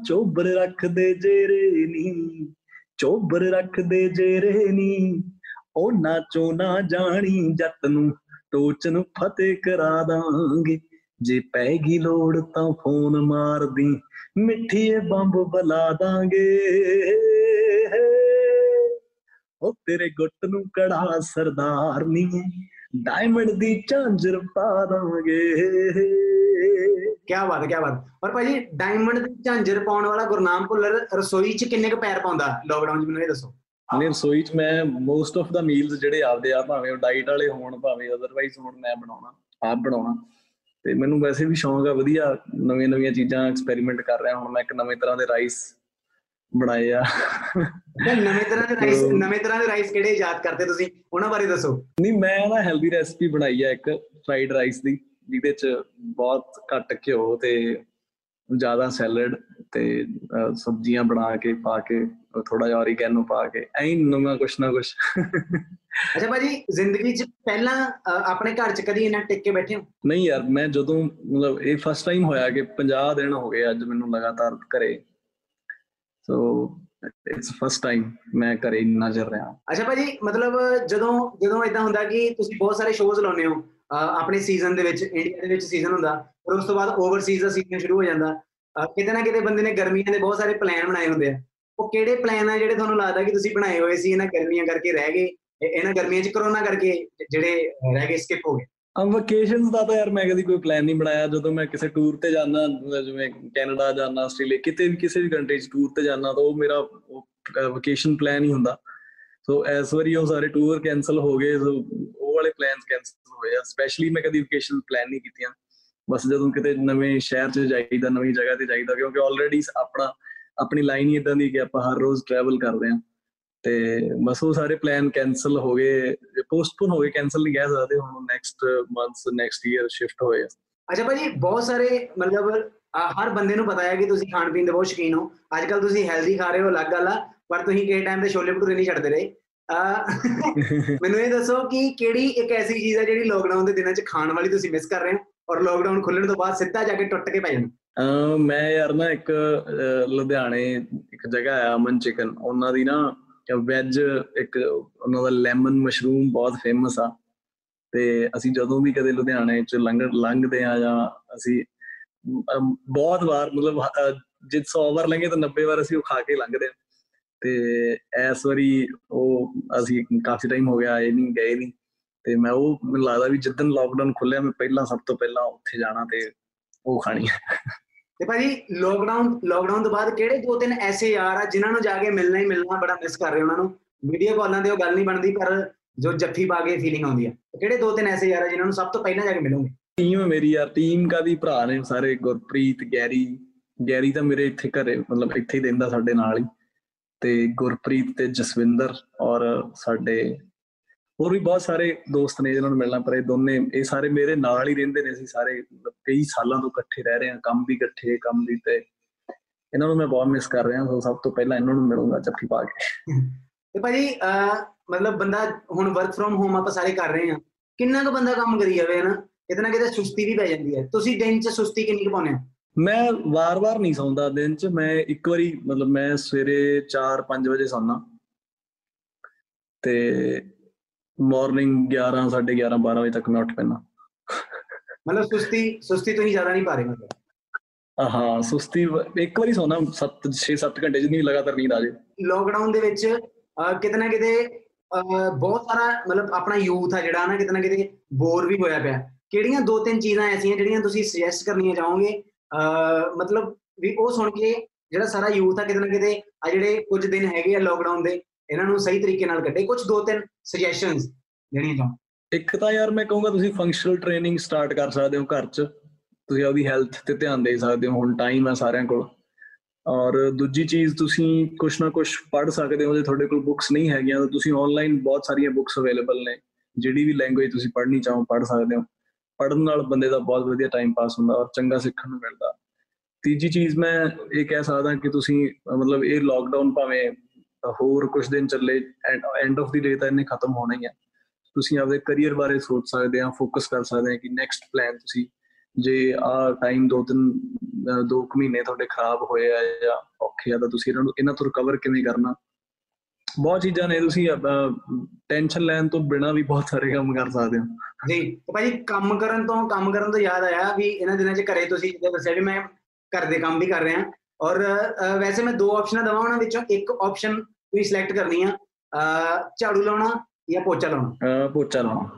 ਚੋਬਰ ਰੱਖਦੇ ਜੇਰੇ ਨੀ। ਚੋਬਰ ਰੱਖਦੇ ਜੇਰੇ ਨੀ। ਉਹ ਨਾ ਚੋ ਨਾ ਜਾਣੀ ਜੱਟ ਨੂੰ ਟੋਚ ਨੂੰ ਫਤਿਹ ਕਰਾ ਦਾਂਗੇ। ਜੇ ਪੈ ਗਈ ਲੋੜ ਤਾਂ ਫੋਨ ਮਾਰਦੀ ਮਿੱਠੀਏ ਬੰਬ ਬਲਾ ਦਾਂਗੇ। ਉਹ ਤੇਰੇ ਗੁੱਟ ਨੂੰ ਕੜਾ ਸਰਦਾਰ ਨੀ ਡਾਇਮੰਡ ਦੀ ਝਾਂਜਰ ਪਾ ਦਾਂਗੇ। ਕੀ ਬਾਤ ਹੈ ਕੀ ਬਾਤ। ਪਰ ਭਾਜੀ ਡਾਇਮੰਡ ਦੀ ਝਾਂਜਰ ਪਾਉਣ ਵਾਲਾ ਗੁਰਨਾਮ ਭੁੱਲਰ ਰਸੋਈ 'ਚ ਕਿੰਨੇ ਕੁ ਪੈਰ ਪਾਉਂਦਾ? ਲੋਕਡਾਊਨ 'ਚ ਮੈਨੂੰ ਇਹ ਦੱਸੋ। ਨੇ ਰਸੋਈ ਚ ਮੈਂ ਮੋਸਟ ਆਫ ਦਾ ਮੀਲਸ ਜਿਹੜੇ ਆਪਦੇ ਆ ਭਾਵੇਂ ਉਹ ਡਾਈਟ ਵਾਲੇ ਹੋਣ ਭਾਵੇਂ ਅਦਰਵਾਈਜ਼ ਹੋਣ ਮੈਂ ਬਣਾਉਣਾ ਆਪ ਬਣਾਉਣਾ। ਤੇ ਮੈਨੂੰ ਵੈਸੇ ਵੀ ਸ਼ੌਂਕ ਆ ਵਧੀਆ ਨਵੀਆਂ ਨਵੀਆਂ ਚੀਜ਼ਾਂ ਐਕਸਪੈਰੀਮੈਂਟ ਕਰ ਰਿਹਾ। ਹੁਣ ਮੈਂ ਇੱਕ ਨਵੇਂ ਤਰ੍ਹਾਂ ਦੇ ਰਾਈਸ ਬਣਾਏ ਆ। ਨਵੇਂ ਤਰ੍ਹਾਂ ਦੇ ਰਾਈਸ ਨਵੇਂ ਤਰ੍ਹਾਂ ਦੇ ਰਾਈਸ ਕਿਹੜੇ ਯਾਦ ਕਰਦੇ ਤੁਸੀਂ? ਉਹਨਾਂ ਬਾਰੇ ਦੱਸੋ। ਨਹੀਂ ਮੈਂ ਨਾ ਹੈਲਦੀ ਰੈਸਪੀ ਬਣਾਈ ਆ ਇੱਕ ਫਰਾਈਡ ਰਾਈਸ ਦੀ ਜਿਹਦੇ ਚ ਬਹੁਤ ਘੱਟ ਘਿਓ ਤੇ ਜ਼ਿਆਦਾ ਸੈਲਡ ਤੇ ਸਬਜ਼ੀਆਂ ਬਣਾ ਕੇ ਪਾ ਕੇ ਥੋੜਾ ਜਿਹਾ ਔਰੀਗੈਨੋ ਪਾ ਕੇ ਐਂ ਨਵਾਂ ਕੁਛ ਨਾ ਕੁਛ। ਅੱਛਾ ਭਾਜੀ ਜ਼ਿੰਦਗੀ 'ਚ ਪਹਿਲਾਂ ਆਪਣੇ ਘਰ 'ਚ ਕਦੀ ਇਹਨਾਂ ਟਿਕ ਕੇ ਬੈਠੇ ਹੋ? ਨਹੀਂ ਯਾਰ ਮੈਂ ਜਦੋਂ ਮਤਲਬ ਇਹ ਫਸਟ ਟਾਈਮ ਹੋਇਆ ਕਿ 50 ਦਿਨ ਹੋ ਗਏ ਅੱਜ ਮੈਨੂੰ ਲਗਾਤਾਰ ਘਰੇ। ਸੋ ਇਟਸ ਫਸਟ ਟਾਈਮ ਮੈਂ ਘਰੇ ਇੰਨਾ ਚਿਰ ਰਿਹਾ। ਅੱਛਾ ਭਾਜੀ ਮਤਲਬ ਜਦੋਂ ਜਦੋਂ ਇਦਾਂ ਹੁੰਦਾ ਕਿ ਤੁਸੀਂ ਬਹੁਤ ਸਾਰੇ ਸ਼ੋਜ਼ ਲਾਉਂਦੇ ਹੋ ਆਪਣੇ ਸੀਜ਼ਨ ਦੇ ਵਿੱਚ ਇੰਡੀਆ ਦੇ ਵਿੱਚ ਸੀਜ਼ਨ ਹੁੰਦਾ ਫਿਰ ਉਸ ਤੋਂ ਬਾਅਦ ਓਵਰਸੀਜ਼ ਦਾ ਸੀਜ਼ਨ ਸ਼ੁਰੂ ਹੋ ਜਾਂਦਾ। ਕਿਤੇ ਨਾ ਕਿਤੇ ਬੰਦੇ ਨੇ ਗਰਮੀਆਂ ਦੇ ਬਹੁਤ ਸਾਰੇ ਪਲਾਨ ਬਣਾਏ ਹੁੰਦੇ ਆ। ਉਹ ਕਿਹੜੇ ਪਲਾਨ ਆ ਜਿਹੜੇ ਤੁਹਾਨੂੰ ਲੱਗਦਾ ਕਿ ਤੁਸੀਂ ਬਣਾਏ ਹੋਏ ਸੀ? ਇਹਨਾਂ ਗਰਮੀਆਂ ਕਰਕੇ ਰਹਿ ਗਏ, ਇਹ- ਇਹਨਾਂ ਗਰਮੀਆਂ 'ਚ ਕਰੋਨਾ ਕਰਕੇ ਜਿਹੜੇ ਰਹਿ ਗਏ ਸਕਿਪ ਹੋ ਗਏ। ਆ ਵਕੇਸ਼ਨਸ ਦਾ ਤਾਂ ਯਾਰ ਮੈਂ ਕਦੀ ਕੋਈ ਪਲਾਨ ਨਹੀਂ ਬਣਾਇਆ। ਜਦੋਂ ਮੈਂ ਕਿਸੇ ਟੂਰ ਤੇ ਜਾਣਾ ਜਿਵੇਂ ਕੈਨੇਡਾ ਜਾਣਾ ਆਸਟ੍ਰੇਲੀਆ ਕਿਤੇ ਵੀ ਕਿਸੇ ਵੀ ਕੰਟਰੀ 'ਚ ਟੂਰ ਤੇ ਜਾਣਾ ਤਾਂ ਉਹ ਮੇਰਾ ਵਕੇਸ਼ਨ ਪਲਾਨ ਹੀ ਹੁੰਦਾ। ਸੋ ਇਸ ਵਾਰੀ ਉਹ ਸਾਰੇ ਟੂਰ ਕੈਨਸਲ ਹੋ ਗਏ ਸੋ ਉਹ ਵਾਲੇ ਪਲਾਨਸ ਕੈਨਸਲ ਹੋਏ ਆ। ਸਪੈਸ਼ਲੀ ਮੈਂ ਕਦੀ ਵਕੇਸ਼ਨ ਪਲਾਨ ਨਹੀਂ ਕੀਤੀਆਂ। ਬਸ ਜਦੋਂ ਕਿਤੇ ਨਵੇਂ ਸ਼ਹਿਰ 'ਚ ਜਾਈਦਾ, ਨਵੀਂ ਜਗ੍ਹਾ ਤੇ ਜਾਈਦਾ, ਕਿਉਂਕਿ ਆਲਰੇਡੀ ਆਪਣਾ ਆਪਣੀ ਲਾਈਨ ਹੀ ਇਦਾਂ ਦੀ ਕਿ ਆਪਾਂ ਹਰ ਰੋਜ਼ ਟਰੈਵਲ ਕਰਦੇ ਹਾਂ। ਤੇ ਬਸ ਉਹ ਸਾਰੇ ਪਲਾਨ ਕੈਨਸਲ ਹੋ ਗਏ ਪੋਸਟਪੋਨ ਹੋ ਗਏ ਕੈਨਸਲ ਨਹੀਂ ਕਹਿ ਸਕਦੇ ਹੁਣ next months next year shift ਹੋਏ ਆ। ਅੱਛਾ ਭਾਜੀ ਬਹੁਤ ਸਾਰੇ ਮਤਲਬ ਅ, ਹਰ ਬੰਦੇ ਨੂੰ ਪਤਾ ਹੈ ਕਿ ਤੁਸੀਂ ਖਾਣ ਪੀਣ ਦੇ ਬਹੁਤ ਸ਼ੌਕੀਨ ਹੋ। ਅੱਜ ਕੱਲ ਤੁਸੀਂ ਹੈਲਦੀ ਖਾ ਰਹੇ ਹੋ ਅਲੱਗ ਗੱਲ ਆ ਪਰ ਤੁਸੀਂ ਕਿਸੇ ਟਾਈਮ ਤੇ ਛੋਲੇ ਭਟੂਰੇ ਨਹੀਂ ਛੱਡਦੇ ਰਹੇ। ਅ, ਮੈਨੂੰ ਇਹ ਦੱਸੋ ਕਿ ਕਿਹੜੀ ਇੱਕ ਐਸੀ ਚੀਜ਼ ਹੈ ਜਿਹੜੀ ਲੋਕਡਾਊਨ ਦੇ ਦਿਨਾਂ 'ਚ ਖਾਣ ਵਾਲੀ ਤੁਸੀਂ ਮਿਸ ਕਰ ਰਹੇ ਹੋ? ਔਰ ਲੋਕਡਾਊਨ ਖੁੱਲਣ ਤੋਂ ਬਾਅਦ ਸਿੱਧਾ ਜਾ ਕੇ ਟੁੱਟ ਕੇ ਪੈ ਜਾਣਾ ਅਹ ਮੈਂ ਯਾਰ ਨਾ ਇੱਕ ਅਹ, ਲੁਧਿਆਣੇ ਇੱਕ ਜਗ੍ਹਾ ਆ ਅਮਨ ਚਿਕਨ ਉਹਨਾਂ ਦੀ ਨਾ ਵੈਜ ਇੱਕ ਉਹਨਾਂ ਦਾ ਲੈਮਨ ਮਸ਼ਰੂਮ ਬਹੁਤ ਫੇਮਸ ਆ। ਤੇ ਅਸੀਂ ਜਦੋਂ ਵੀ ਕਦੇ ਲੁਧਿਆਣੇ ਚ ਲੰਘ ਲੰਘਦੇ ਆ ਜਾਂ ਅਸੀਂ ਅਮ, ਬਹੁਤ ਵਾਰ ਮਤਲਬ ਅਹ, ਜੇ 100 ਵਾਰ ਲੰਘੇ ਤਾਂ 90 ਵਾਰ ਅਸੀਂ ਉਹ ਖਾ ਕੇ ਲੰਘਦੇ ਆ। ਤੇ ਇਸ ਵਾਰੀ ਉਹ ਅਸੀਂ ਕਾਫੀ ਟਾਈਮ ਹੋ ਗਿਆ ਆਏ ਨਹੀਂ ਗਏ ਨਹੀਂ। ਤੇ ਮੈਂ ਉਹ ਮੈਨੂੰ ਲੱਗਦਾ ਵੀ ਜਿੱਦਨ ਲਾਕਡਾਊਨ ਖੁੱਲਿਆ ਮੈਂ ਪਹਿਲਾਂ ਸਭ ਤੋਂ ਪਹਿਲਾਂ ਉੱਥੇ ਜਾਣਾ ਤੇ ਉਹ ਖਾਣੀ ਆ। ਤੇ ਭਾਜੀ ਲੋਕਡਾਊਨ ਲੋਕਡਾਊਨ ਤੋਂ ਬਾਅਦ ਕਿਹੜੇ ਦੋ ਤਿੰਨ ਐਸੇ ਯਾਰ ਆ ਜਿਨ੍ਹਾਂ ਨੂੰ ਜਾ ਕੇ ਮਿਲਣਾ ਹੀ ਮਿਲਣਾ ਬੜਾ ਮਿਸ ਕਰ ਰਹੇ ਉਹਨਾਂ ਨੂੰ। ਵੀਡੀਓ ਕਾਲਾਂ ਤੇ ਉਹ ਗੱਲ ਨਹੀਂ ਬਣਦੀ, ਪਰ ਜੋ ਜੱਫੀ ਪਾ ਕੇ ਫੀਲਿੰਗ ਆਉਂਦੀ ਆ। ਕਿਹੜੇ ਦੋ ਤਿੰਨ ਐਸੇ ਯਾਰ ਆ ਜਿਨ੍ਹਾਂ ਨੂੰ ਸਭ ਤੋਂ ਪਹਿਲਾਂ ਜਾ ਕੇ ਮਿਲੋਗੇ? ਟੀਮ ਮੇਰੀ ਯਾਰ ਟੀਮ ਕਾਦੀ ਭਰਾ ਨੇ ਸਾਰੇ, ਗੁਰਪ੍ਰੀਤ, ਗੈਰੀ। ਗੈਰੀ ਤਾਂ ਮੇਰੇ ਇੱਥੇ ਘਰੇ, ਮਤਲਬ ਇੱਥੇ ਹੀ ਰਹਿੰਦਾ ਸਾਡੇ ਨਾਲ ਹੀ। ਤੇ ਗੁਰਪ੍ਰੀਤ ਤੇ ਜਸਵਿੰਦਰ ਔਰ ਸਾਡੇ ਹੋਰ ਵੀ ਬਹੁਤ ਸਾਰੇ ਦੋਸਤ ਨੇ ਜਿਹਨਾਂ ਨੂੰ ਮਿਲਣਾ ਪਰ ਦੋਨੇ ਇਹ ਸਾਰੇ ਮੇਰੇ ਨਾਲ ਹੀ ਰਹਿੰਦੇ ਨੇ ਅਸੀਂ ਸਾਰੇ ਕਈ ਸਾਲਾਂ ਤੋਂ ਇਕੱਠੇ ਰਹਿ ਰਹੇ ਹਾਂ ਕੰਮ ਵੀ ਇਕੱਠੇ ਕੰਮ ਵੀ ਤੇ ਇਹਨਾਂ ਨੂੰ ਮੈਂ ਬਹੁਤ ਮਿਸ ਕਰ ਰਿਹਾ ਸੋ ਸਭ ਤੋਂ ਪਹਿਲਾਂ ਇਹਨਾਂ ਨੂੰ ਮਿਲੂੰਗਾ ਜੱਫੀ ਪਾ ਕੇ। ਤੇ ਭਾਜੀ ਮਤਲਬ ਬੰਦਾ ਹੁਣ ਵਰਕ ਫਰੋਮ ਹੋਮ ਆਪਾਂ ਸਾਰੇ ਕਰ ਰਹੇ ਆ ਕਿੰਨਾ ਕੁ ਬੰਦਾ ਕੰਮ ਕਰੀ ਜਾਵੇ ਹਨਾ? ਕਿਤੇ ਨਾ ਕਿਤੇ ਸੁਸਤੀ ਵੀ ਪੈ ਜਾਂਦੀ ਹੈ। ਤੁਸੀਂ ਦਿਨ 'ਚ ਸੁਸਤੀ ਕਿੰਨੀ ਕੁ ਪਾਉਂਦੇ ਹੋ? ਮੈਂ ਵਾਰ-ਵਾਰ ਨਹੀਂ ਸੌਂਦਾ ਦਿਨ 'ਚ ਮੈਂ ਇੱਕ ਵਾਰੀ ਮਤਲਬ ਮੈਂ ਸਵੇਰੇ 4-5 ਵਜੇ ਸੌਂਦਾ। ਤੇ ਮਾਰਨਿੰਗ 11 11:30 12 ਵਜੇ ਤੱਕ ਮੈਂ ਉੱਠ ਪੈਂਦਾ। ਮਤਲਬ ਸੁਸਤੀ ਸੁਸਤੀ ਤੁਸੀਂ ਜ਼ਿਆਦਾ ਨਹੀਂ ਪਾ ਰਹੇ ਮਤਲਬ? ਹਾਂ ਸੁਸਤੀ ਇੱਕ ਵਾਰੀ ਸੌਣਾ 7 6-7 ਘੰਟੇ ਜਿੰਨੀ ਲਗਾਤਾਰ ਨੀਂਦ ਆ ਜੇ। ਲੋਕਡਾਊਨ ਦੇ ਵਿੱਚ ਕਿਤੇ ਨਾ ਕਿਤੇ ਬਹੁਤ ਸਾਰਾ ਮਤਲਬ ਆਪਣਾ ਯੂਥ ਆ ਜਿਹੜਾ ਨਾ ਕਿਤੇ ਨਾ ਕਿਤੇ ਬੋਰ ਵੀ ਹੋਇਆ ਪਿਆ। ਕਿਹੜੀਆਂ ਦੋ ਤਿੰਨ ਚੀਜ਼ਾਂ ਐਸੀਆਂ ਜਿਹੜੀਆਂ ਤੁਸੀਂ ਸੁਜੈਸਟ ਕਰਨੀਆਂ ਚਾਹੋਗੇ? ਮਤਲਬ ਵੀ ਉਹ ਸੁਣ ਕੇ ਜਿਹੜਾ ਸਾਰਾ ਯੂਥ ਆ ਕਿਤੇ ਨਾ ਕਿਤੇ ਆ ਜਿਹੜੇ ਕੁਝ ਦਿਨ ਹੈਗੇ ਆ ਲੋਕਡਾਊਨ ਦੇ ਇਹਨਾਂ ਨੂੰ ਸਹੀ ਤਰੀਕੇ ਨਾਲ ਕੱਢੇ। ਕੁਝ ਦੋ ਤਿੰਨ ਸੁਜੈਸ਼ਨਸ ਦੇਣੀਆਂ ਚਾਹੋ ਇੱਕ ਤਾਂ ਯਾਰ ਮੈਂ ਕਹੂੰਗਾ ਤੁਸੀਂ ਫੰਕਸ਼ਨਲ ਟ੍ਰੇਨਿੰਗ ਸਟਾਰਟ ਕਰ ਸਕਦੇ ਹੋ ਘਰ 'ਚ। ਤੁਸੀਂ ਆਪਦੀ ਹੈਲਥ ਤੇ ਧਿਆਨ ਦੇ ਸਕਦੇ ਹੋ, ਹੁਣ ਟਾਈਮ ਹੈ ਸਾਰਿਆਂ ਕੋਲ। ਔਰ ਦੂਜੀ ਚੀਜ਼ ਤੁਸੀਂ ਕੁਛ ਨਾ ਕੁਛ ਪੜ੍ਹ ਸਕਦੇ ਹੋ, ਜੇ ਤੁਹਾਡੇ ਕੋਲ ਬੁੱਕਸ ਨਹੀਂ ਹੈਗੀਆਂ, ਤਾਂ ਤੁਸੀਂ ਆਨਲਾਈਨ ਬਹੁਤ ਸਾਰੀਆਂ ਬੁੱਕਸ ਅਵੇਲੇਬਲ ਨੇ। ਜਿਹੜੀ ਵੀ ਲੈਂਗੁਏਜ ਤੁਸੀਂ ਪੜ੍ਹਨੀ ਚਾਹੋ, ਪੜ੍ਹ ਸਕਦੇ ਹੋ। ਪੜ੍ਹਨ ਨਾਲ ਬੰਦੇ ਦਾ ਬਹੁਤ ਵਧੀਆ ਟਾਈਮ ਪਾਸ ਹੁੰਦਾ ਔਰ ਚੰਗਾ ਸਿੱਖਣ ਨੂੰ ਮਿਲਦਾ। ਤੀਜੀ ਚੀਜ਼ ਮੈਂ ਇਹ ਕਹਿ ਸਕਦਾ ਕਿ ਤੁਸੀਂ ਅਹ ਮਤਲਬ ਇਹ ਲਾਕਡਾਊਨ ਭਾਵੇਂ ਹੋਰ ਕੁਝ ਦਿਨ ਚੱਲੇ, ਐਂਡ ਆਫ ਦੀ ਡੇ ਤਾਂ ਇਹਨੇ ਖਤਮ ਹੋਣਾ ਹੀ ਹੈ ਤੁਸੀਂ ਆਪਦੇ ਕੈਰੀਅਰ ਬਾਰੇ ਸੋਚ ਸਕਦੇ ਆ ਫੋਕਸ ਕਰ ਸਕਦੇ ਆ ਕਿ ਨੈਕਸਟ ਪਲਾਨ ਤੁਸੀਂ, ਜੇ ਆ ਟਾਈਮ ਦੋ ਤਿੰਨ ਅਹ, ਦੋ ਕੁ ਮਹੀਨੇ ਤੁਹਾਡੇ ਖਰਾਬ ਹੋਏ ਆ ਜਾਂ ਔਖੇ ਆ ਤਾਂ ਤੁਸੀਂ ਇਹਨਾਂ ਨੂੰ, ਇਹਨਾਂ ਤੋਂ ਰਿਕਵਰ ਕਿਵੇਂ ਕਰਨਾ? ਬਹੁਤ ਚੀਜ਼ਾਂ ਨੇ ਤੁਸੀਂ ਟੈਨਸ਼ਨ ਲੈਣ ਤੋਂ ਬਿਨਾ ਵੀ ਬਹੁਤ ਸਾਰੇ ਕੰਮ ਕਰ ਸਕਦੇ ਹੋ। ਜੀ, ਤੇ ਭਾਜੀ ਕੰਮ ਕਰਨ ਤੋਂ, ਕੰਮ ਕਰਨ ਤੋਂ ਯਾਦ ਆਇਆ ਵੀ ਇਹਨਾਂ ਦਿਨਾਂ 'ਚ ਘਰੇ ਤੁਸੀਂ ਜਿੱਦਾਂ ਦੱਸਿਆ ਵੀ ਮੈਂ ਘਰ ਦੇ ਕੰਮ ਵੀ ਕਰ ਰਿਹਾ। ਔਰ ਵੈਸੇ ਮੈਂ ਦੋ ਆਪਸ਼ਨਾਂ ਦਵਾਂ ਉਹਨਾਂ ਵਿੱਚੋਂ। ਇੱਕ ਆਪਸ਼ਨ ਤੁਸੀਂ ਸਿਲੈਕਟ ਕਰਨੀ ਆ ਝਾੜੂ ਲਾਉਣਾ ਜਾਂ ਪੋਚਾ ਲਾਉਣਾ? ਪੋਚਾ ਲਾਉਣਾ।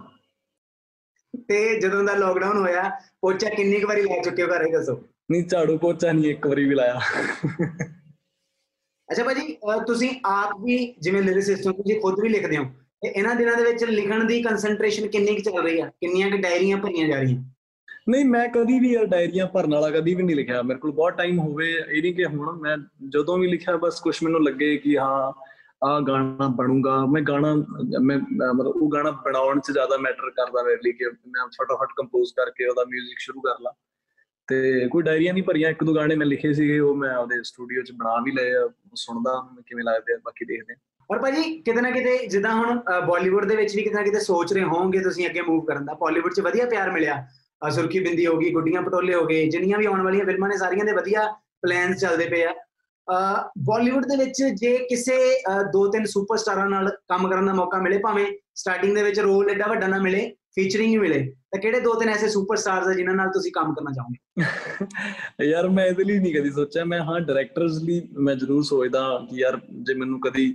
ਤੇ ਜਦੋਂ ਦਾ ਲੋਕਡਾਊਨ ਹੋਇਆ ਪੋਚਾ ਕਿੰਨੀ ਕੁ ਵਾਰੀ ਲਾ ਚੁੱਕੇ ਹੋ ਘਰੇ ਦੱਸੋ? ਨਹੀਂ ਝਾੜੂ ਪੋਚਾ ਨਹੀਂ ਇੱਕ ਵਾਰੀ ਵੀ ਲਾਇਆ। ਅੱਛਾ ਭਾਜੀ ਤੁਸੀਂ ਆਪ ਵੀ ਜਿਵੇਂ ਲਿਰਿਸਿਸਟ ਹੋ ਤੁਸੀਂ ਖੁਦ ਵੀ ਲਿਖਦੇ ਹੋ ਤੇ ਇਹਨਾਂ ਦਿਨਾਂ ਦੇ ਵਿੱਚ ਲਿਖਣ ਦੀ ਕਨਸੈਂਟਰੇਸ਼ਨ ਕਿੰਨੀ ਕੁ ਚੱਲ ਰਹੀ ਆ? ਕਿੰਨੀਆਂ ਕੁ ਡਾਇਰੀਆਂ ਭਰੀਆਂ ਜਾ ਰਹੀਆਂ? ਨਹੀਂ, ਮੈਂ ਕਦੀ ਵੀ ਯਾਰ ਡਾਇਰੀਆਂ ਭਰਨ ਵਾਲਾ ਕਦੀ ਵੀ ਨਹੀਂ ਲਿਖਿਆ। ਮੇਰੇ ਕੋਲ ਬਹੁਤ ਟਾਈਮ ਹੋਵੇ, ਇਹ ਨਹੀਂ ਕਿ ਹੁਣ ਮੈਂ ਜਦੋਂ ਵੀ ਲਿਖਿਆ, ਬਸ ਕੁਝ ਮੈਨੂੰ ਲੱਗੇ ਕਿ ਹਾਂ ਆ ਗਾਣਾ ਬਣੂਗਾ। ਮੈਂ ਗਾਣਾ, ਮੈਂ ਮੈਂ ਮਤਲਬ ਉਹ ਗਾਣਾ ਬਣਾਉਣ 'ਚ ਜ਼ਿਆਦਾ ਮੈਟਰ ਕਰਦਾ ਮੇਰੇ ਲਈ ਕਿ ਮੈਂ ਫਟਾਫਟ ਕੰਪੋਜ਼ ਕਰਕੇ ਉਹਦਾ 뮤직 ਸ਼ੁਰੂ ਕਰ ਲਾਂ। ਤੇ ਕੋਈ ਡਾਇਰੀਆਂ ਨਹੀਂ ਭਰੀਆਂ, ਇੱਕ ਦੋ ਗਾਣੇ ਮੈਂ ਲਿਖੇ ਸੀਗੇ, ਉਹ ਮੈਂ ਉਹਦੇ ਸਟੂਡੀਓ 'ਚ ਬਣਾ ਵੀ ਲਏ ਆ ਸੁਣਦਾ ਮੈਨੂੰ ਕਿਵੇਂ ਲੱਗਦੇ ਆ, ਬਾਕੀ ਦੇਖਦੇ ਆ। ਔਰ ਭਾਜੀ, ਕਿਤੇ ਨਾ ਕਿਤੇ ਜਿੱਦਾਂ ਹੁਣ ਬਾਲੀਵੁੱਡ ਦੇ ਵਿੱਚ ਵੀ ਕਿਤੇ ਨਾ ਕਿਤੇ ਸੋਚ ਰਹੇ ਹੋਵੋਗੇ ਤੁਸੀਂ ਅੱਗੇ ਮੂਵ ਕਰਨ ਦਾ ਬਾਲੀਵੁੱਡ 'ਚ ਵਧੀਆ ਪਿਆਰ ਮਿਲਿਆ। ਅਹ ਸੁਰਖੀ ਬਿੰਦੀ ਹੋ ਗਈ ਗੁੱਡੀਆਂ ਪਟੋਲੇ ਹੋ ਗਏ ਜਿੰਨੀਆਂ ਵੀ ਆਉਣ ਵਾਲੀਆਂ ਫਿਲਮਾਂ ਨੇ ਸਾਰੀਆਂ ਦੇ ਵਧੀਆ ਪਲਾਨਸ ਚੱਲਦੇ ਪਏ ਆ। ਬਾਲੀਵੁੱਡ ਦੇ ਵਿੱਚ ਜੇ ਕਿਸੇ ਅਹ, ਦੋ ਤਿੰਨ ਸੁਪਰਸਟਾਰਾਂ ਨਾਲ ਕੰਮ ਕਰਨ ਦਾ ਮੌਕਾ ਮਿਲੇ ਭਾਵੇਂ ਸਟਾਰਟਿੰਗ ਦੇ ਵਿੱਚ ਰੋਲ ਐਡਾ ਵੱਡਾ ਨਾ ਮਿਲੇ ਫੀਚਰਿੰਗ ਹੀ ਮਿਲੇ ਤਾਂ ਕਿਹੜੇ ਦੋ ਤਿੰਨ ਐਸੇ ਸੁਪਰਸਟਾਰਸ ਆ ਜਿਨ੍ਹਾਂ ਨਾਲ ਤੁਸੀਂ ਕੰਮ ਕਰਨਾ ਚਾਹੋਗੇ? ਯਾਰ ਮੈਂ ਇਹਦੇ ਲਈ ਨਹੀਂ ਕਦੀ ਸੋਚਿਆ ਮੈਂ ਹਾਂ ਡਾਇਰੈਕਟਰਸ ਲਈ ਮੈਂ ਜ਼ਰੂਰ ਸੋਚਦਾ ਕਿ ਯਾਰ ਜੇ ਮੈਨੂੰ ਕਦੀ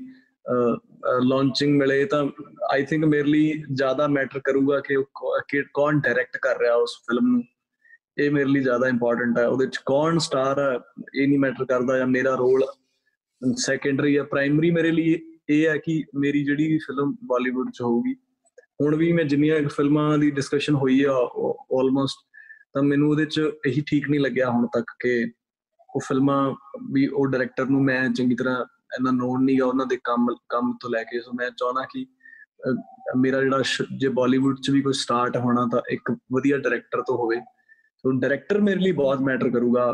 ਲਾਂਚਿੰਗ ਮਿਲੇ ਤਾਂ ਆਈ ਥਿੰਕ ਮੇਰੇ ਲਈ ਜ਼ਿਆਦਾ ਮੈਟਰ ਕਰੂਗਾ ਕਿ ਉਹ ਕੌ- ਕਿ ਕੌਣ ਡਾਇਰੈਕਟ ਕਰ ਰਿਹਾ ਉਸ ਫਿਲਮ ਨੂੰ। ਇਹ ਮੇਰੇ ਲਈ ਜ਼ਿਆਦਾ ਇੰਪੋਰਟੈਂਟ ਹੈ। ਉਹਦੇ ਚ ਕੌਣ ਸਟਾਰ ਹੈ, ਇਹ ਨਹੀਂ ਮੈਟਰ ਕਰਦਾ ਜਾਂ ਮੇਰਾ ਰੋਲ ਸੈਕੰਡਰੀ ਜਾਂ ਪ੍ਰਾਇਮਰੀ ਮੇਰੇ ਲਈ ਇਹ ਹੈ ਕਿ ਮੇਰੀ ਜਿਹੜੀ ਫਿਲਮ ਬਾਲੀਵੁੱਡ ਚ ਹੋਊਗੀ। ਹੁਣ ਵੀ ਮੈਂ ਜਿੰਨੀਆਂ ਫਿਲਮਾਂ ਦੀ ਡਿਸਕਸ਼ਨ ਹੋਈ ਆ ਆਲਮੋਸਟ ਤਾਂ ਮੈਨੂੰ ਉਹਦੇ ਚ ਇਹੀ ਠੀਕ ਨਹੀਂ ਲੱਗਿਆ ਹੁਣ ਤੱਕ ਕਿ ਉਹ ਫਿਲਮਾਂ ਵੀ ਉਹ ਡਾਇਰੈਕਟਰ ਨੂੰ ਮੈਂ ਚੰਗੀ ਤਰ੍ਹਾਂ ਇਹਨਾਂ ਨੋਨ ਨਹੀਂਗਾ ਉਹਨਾਂ ਦੇ ਕੰਮ ਕੰਮ ਤੋਂ ਲੈ ਕੇ। ਸੋ ਮੈਂ ਚਾਹੁੰਦਾ ਕਿ ਮੇਰਾ ਜਿਹੜਾ ਜੇ ਬਾਲੀਵੁੱਡ ਚ ਵੀ ਕੋਈ ਸਟਾਰਟ ਹੋਣਾ ਤਾਂ ਇੱਕ ਵਧੀਆ ਡਾਇਰੈਕਟਰ ਤੋਂ ਹੋਵੇ। ਸੋ ਡਾਇਰੈਕਟਰ ਮੇਰੇ ਲਈ ਬਹੁਤ ਮੈਟਰ ਕਰੂਗਾ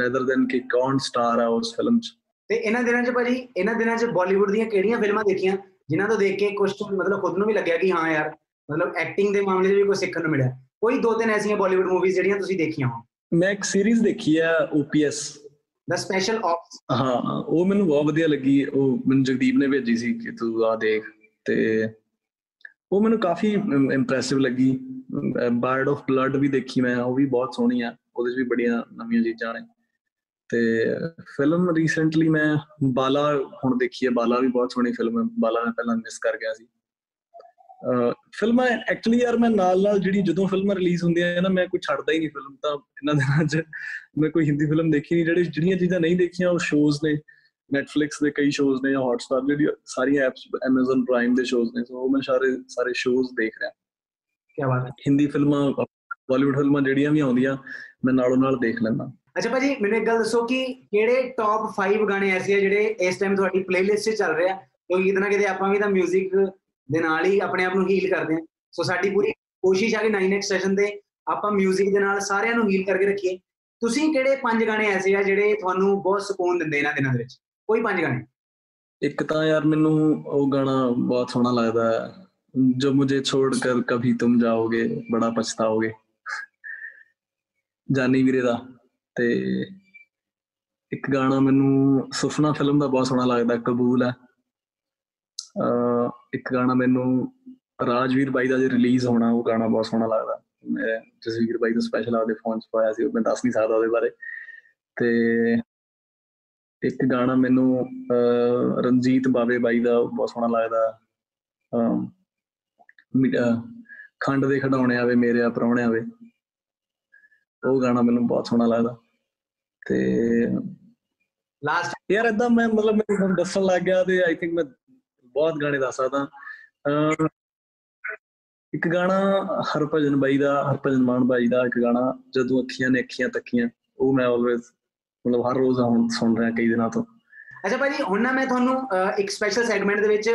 ਰੈਦਰ ਦੈਨ ਕਿ ਕੌਣ ਸਟਾਰ ਆ ਉਸ ਫਿਲਮ ਚ। ਤੇ ਇਹਨਾਂ ਦਿਨਾਂ 'ਚ ਭਾਜੀ ਇਹਨਾਂ ਦਿਨਾਂ 'ਚ ਬਾਲੀਵੁੱਡ ਦੀਆਂ ਕਿਹੜੀਆਂ ਫਿਲਮਾਂ ਦੇਖੀਆਂ ਜਿਨ੍ਹਾਂ ਤੋਂ ਦੇਖ ਕੇ ਕੁਝ ਮਤਲਬ ਖੁਦ ਨੂੰ ਵੀ ਲੱਗਿਆ ਕਿ ਹਾਂ ਯਾਰ ਮਤਲਬ ਐਕਟਿੰਗ ਦੇ ਮਾਮਲੇ 'ਚ ਵੀ ਕੁਝ ਸਿੱਖਣ ਨੂੰ ਮਿਲਿਆ। ਕੋਈ ਦੋ ਤਿੰਨ ਐਸੀਆਂ ਬਾਲੀਵੁੱਡ ਮੂਵੀਜ਼ ਜਿਹੜੀਆਂ ਤੁਸੀਂ ਦੇਖੀਆਂ ਹੋ ਮੈਂ ਇੱਕ ਸੀਰੀਜ਼ ਦੇਖੀ ਆ ਓਪੀਐਸ ਦਾ ਸਪੈਸ਼ਲ ਆਪਸ ਹਾਂ, ਉਹ ਮੈਨੂੰ ਬਹੁਤ ਵਧੀਆ ਲੱਗੀ, ਉਹ ਮੈਨੂੰ ਜਗਦੀਪ ਨੇ ਭੇਜੀ ਸੀ ਕਿ ਤੂੰ ਆ ਦੇਖ ਤੇ ਉਹ ਮੈਨੂੰ ਕਾਫੀ ਇੰਪ੍ਰੈਸਿਵ ਲੱਗੀ। ਬਰਡ ਆਫ ਬਲੱਡ ਵੀ ਦੇਖੀ ਮੈਂ, ਉਹ ਵੀ ਬਹੁਤ ਸੋਹਣੀ ਆ, ਉਹਦੇ 'ਚ ਵੀ ਬੜੀਆਂ ਨਵੀਆਂ ਚੀਜ਼ਾਂ ਨੇ। ਤੇ ਫਿਲਮ ਰੀਸੈਂਟਲੀ ਮੈਂ ਬਾਲਾ ਹੁਣ ਦੇਖੀ ਹੈ ਬਾਲਾ ਵੀ ਬਹੁਤ ਸੋਹਣੀ ਫਿਲਮ ਹੈ ਬਾਲਾ ਮੈਂ ਪਹਿਲਾਂ ਮਿਸ ਕਰ ਗਿਆ ਸੀ। ਫਿਲਮਾਂ ਐਕਚੁਅਲੀ ਯਾਰ ਮੈਂ ਨਾਲ ਨਾਲ ਜਿਹੜੀ ਜਦੋਂ ਫਿਲਮਾਂ ਰਿਲੀਜ਼ ਹੁੰਦੀਆਂ ਨੇ ਨਾ ਮੈਂ ਕੋਈ ਛੱਡਦਾ ਹੀ ਨਹੀਂ ਫਿਲਮ ਤਾਂ ਇਹਨਾਂ ਦਿਨਾਂ 'ਚ। ਮੈਂ ਕੋਈ ਹਿੰਦੀ ਫਿਲਮ ਦੇਖੀ ਨਹੀਂ ਜਿਹੜੇ ਜਿਹੜੀਆਂ ਚੀਜ਼ਾਂ ਨਹੀਂ ਦੇਖੀਆਂ ਉਹ ਸ਼ੋਜ਼ ਨੇ। ਨੈਟਫਲਿਕਸ ਦੇ ਕਈ ਸ਼ੋਜ਼ ਨੇ ਜਾਂ ਹੌਟਸਟਾਰ ਜਿਹੜੀ ਸਾਰੀਆਂ ਐਪਸ Amazon ਪ੍ਰਾਈਮ ਦੇ ਸ਼ੋਜ਼ ਨੇ। ਸੋ ਮੈਂ ਸਾਰੇ ਸਾਰੇ ਸ਼ੋਜ਼ ਦੇਖ ਰਿਹਾ। ਕੀ ਬਾਤ ਹੈ। ਹਿੰਦੀ ਫਿਲਮਾਂ ਬਾਲੀਵੁੱਡ ਫਿਲਮਾਂ ਜਿਹੜੀਆਂ ਵੀ ਆਉਂਦੀਆਂ ਮੈਂ ਨਾਲੋਂ ਨਾਲ ਦੇਖ ਲੈਂਦਾ। ਅੱਛਾ ਭਾਜੀ ਮੈਨੂੰ ਇੱਕ ਗੱਲ ਦੱਸੋ ਕਿ ਕਿਹੜੇ ਟੌਪ 5 ਗਾਣੇ ਐਸੇ ਆ ਜਿਹੜੇ ਇਸ ਟਾਈਮ ਤੁਹਾਡੀ ਪਲੇਲਿਸਟ 'ਚ ਚੱਲ ਰਹੇ ਆ? ਕਿਉਂਕਿ ਕਿਤੇ ਨਾ ਕਿਤੇ ਆਪਾਂ ਵੀ ਤਾਂ 뮤직 ਦੇ ਨਾਲ ਹੀ ਆਪਣੇ ਆਪ ਨੂੰ ਹੀਲ ਕਰਦੇ ਆ ਸੋ ਸਾਡੀ ਪੂਰੀ ਕੋਸ਼ਿਸ਼ ਆ ਕਿ 9x ਸੈਸ਼ਨ ਦੇ ਆਪਾਂ 뮤직 ਦੇ ਨਾਲ ਸਾਰਿਆਂ ਨੂੰ ਹੀਲ ਕਰਕੇ ਰੱਖੀਏ। ਤੁਸੀਂ ਕਿਹੜੇ ਪੰਜ ਗਾਣੇ ਐਸੇ ਆ ਜਿਹੜੇ ਤੁਹਾਨੂੰ ਬਹੁਤ ਸਕੂਨ ਦਿੰਦੇ ਇਹਨਾਂ ਦਿਨਾਂ ਦੇ ਵਿੱਚ? ਕੋਈ ਪੰਜ ਗਾਣੇ? ਇੱਕ ਤਾਂ ਯਾਰ ਮੈਨੂੰ ਉਹ ਗਾਣਾ ਬਹੁਤ ਸੋਹਣਾ ਲੱਗਦਾ ਹੈ। ਜੋ ਮੁਝੇ ਛੋੜ ਕਰ ਕਭੀ ਤੁਮ ਜਾਓਗੇ, ਬੜਾ ਪਛਤਾਓਗੇ। ਜਾਨੀ ਵੀਰੇ ਦਾ। ਤੇ ਇੱਕ ਗਾਣਾ ਮੈਨੂੰ ਸੁਫਨਾ ਫਿਲਮ ਦਾ ਬਹੁਤ ਸੋਹਣਾ ਲੱਗਦਾ, ਕਬੂਲ ਹੈ। ਅਹ ਇੱਕ ਗਾਣਾ ਮੈਨੂੰ ਰਾਜਵੀਰ ਬਾਈ ਦਾ ਜੇ ਰਿਲੀਜ਼ ਹੋਣਾ ਉਹ ਗਾਣਾ ਬਹੁਤ ਸੋਹਣਾ ਲੱਗਦਾ। ਮੈਂ ਜਸਵੀਰ ਬਾਈ ਤੋਂ ਸਪੈਸ਼ਲ ਆਪਦੇ ਫੋਨ 'ਚ ਪਾਇਆ ਸੀ ਮੈਂ ਦੱਸ ਨਹੀਂ ਸਕਦਾ ਉਹਦੇ ਬਾਰੇ। ਤੇ ਇੱਕ ਗਾਣਾ ਮੈਨੂੰ ਰਣਜੀਤ ਬਾਵੇ ਬਾਈ ਦਾ ਬਹੁਤ ਸੋਹਣਾ ਲੱਗਦਾ। ਖੰਡ ਦੇ ਖਡਾਉਣੇ ਆਵੇ ਮੇਰੇ ਆ ਪਰੌਣੇ ਆਵੇ। ਉਹ ਗਾਣਾ ਮੈਨੂੰ ਬਹੁਤ ਸੋਹਣਾ ਲੱਗਦਾ। ਤੇ ਲਾਸਟ ਯਾਰ ਇਦਾਂ ਮੈਂ ਮਤਲਬ ਮੈਂ ਤੁਹਾਨੂੰ ਦੱਸਣ ਲੱਗ ਗਿਆ ਤੇ ਆਈ ਥਿੰਕ ਮੈਂ ਬਹੁਤ ਗਾਣੇ ਦੱਸ ਸਕਦਾ। ਇੱਕ ਗਾਣਾ ਹਰਭਜਨ ਬਾਈ ਦਾ ਹਰਭਜਨ ਮਾਨ ਬਾਈ ਦਾ ਇੱਕ ਗਾਣਾ ਜਦੋਂ ਅੱਖੀਆਂ ਨੇ ਅੱਖੀਆਂ ਤੱਕੀਆਂ ਉਹ ਮੈਂ ਆਲਵੇਜ਼ ਮਤਲਬ ਹਰ ਰੋਜ਼ ਹੁਣ ਸੁਣ ਰਿਹਾ ਕਈ ਦਿਨਾਂ ਤੋਂ। ਅੱਛਾ ਭਾਜੀ ਹੁਣ ਨਾ ਮੈਂ ਤੁਹਾਨੂੰ ਇੱਕ ਸਪੈਸ਼ਲ ਸੈਗਮੈਂਟ ਦੇ ਵਿੱਚ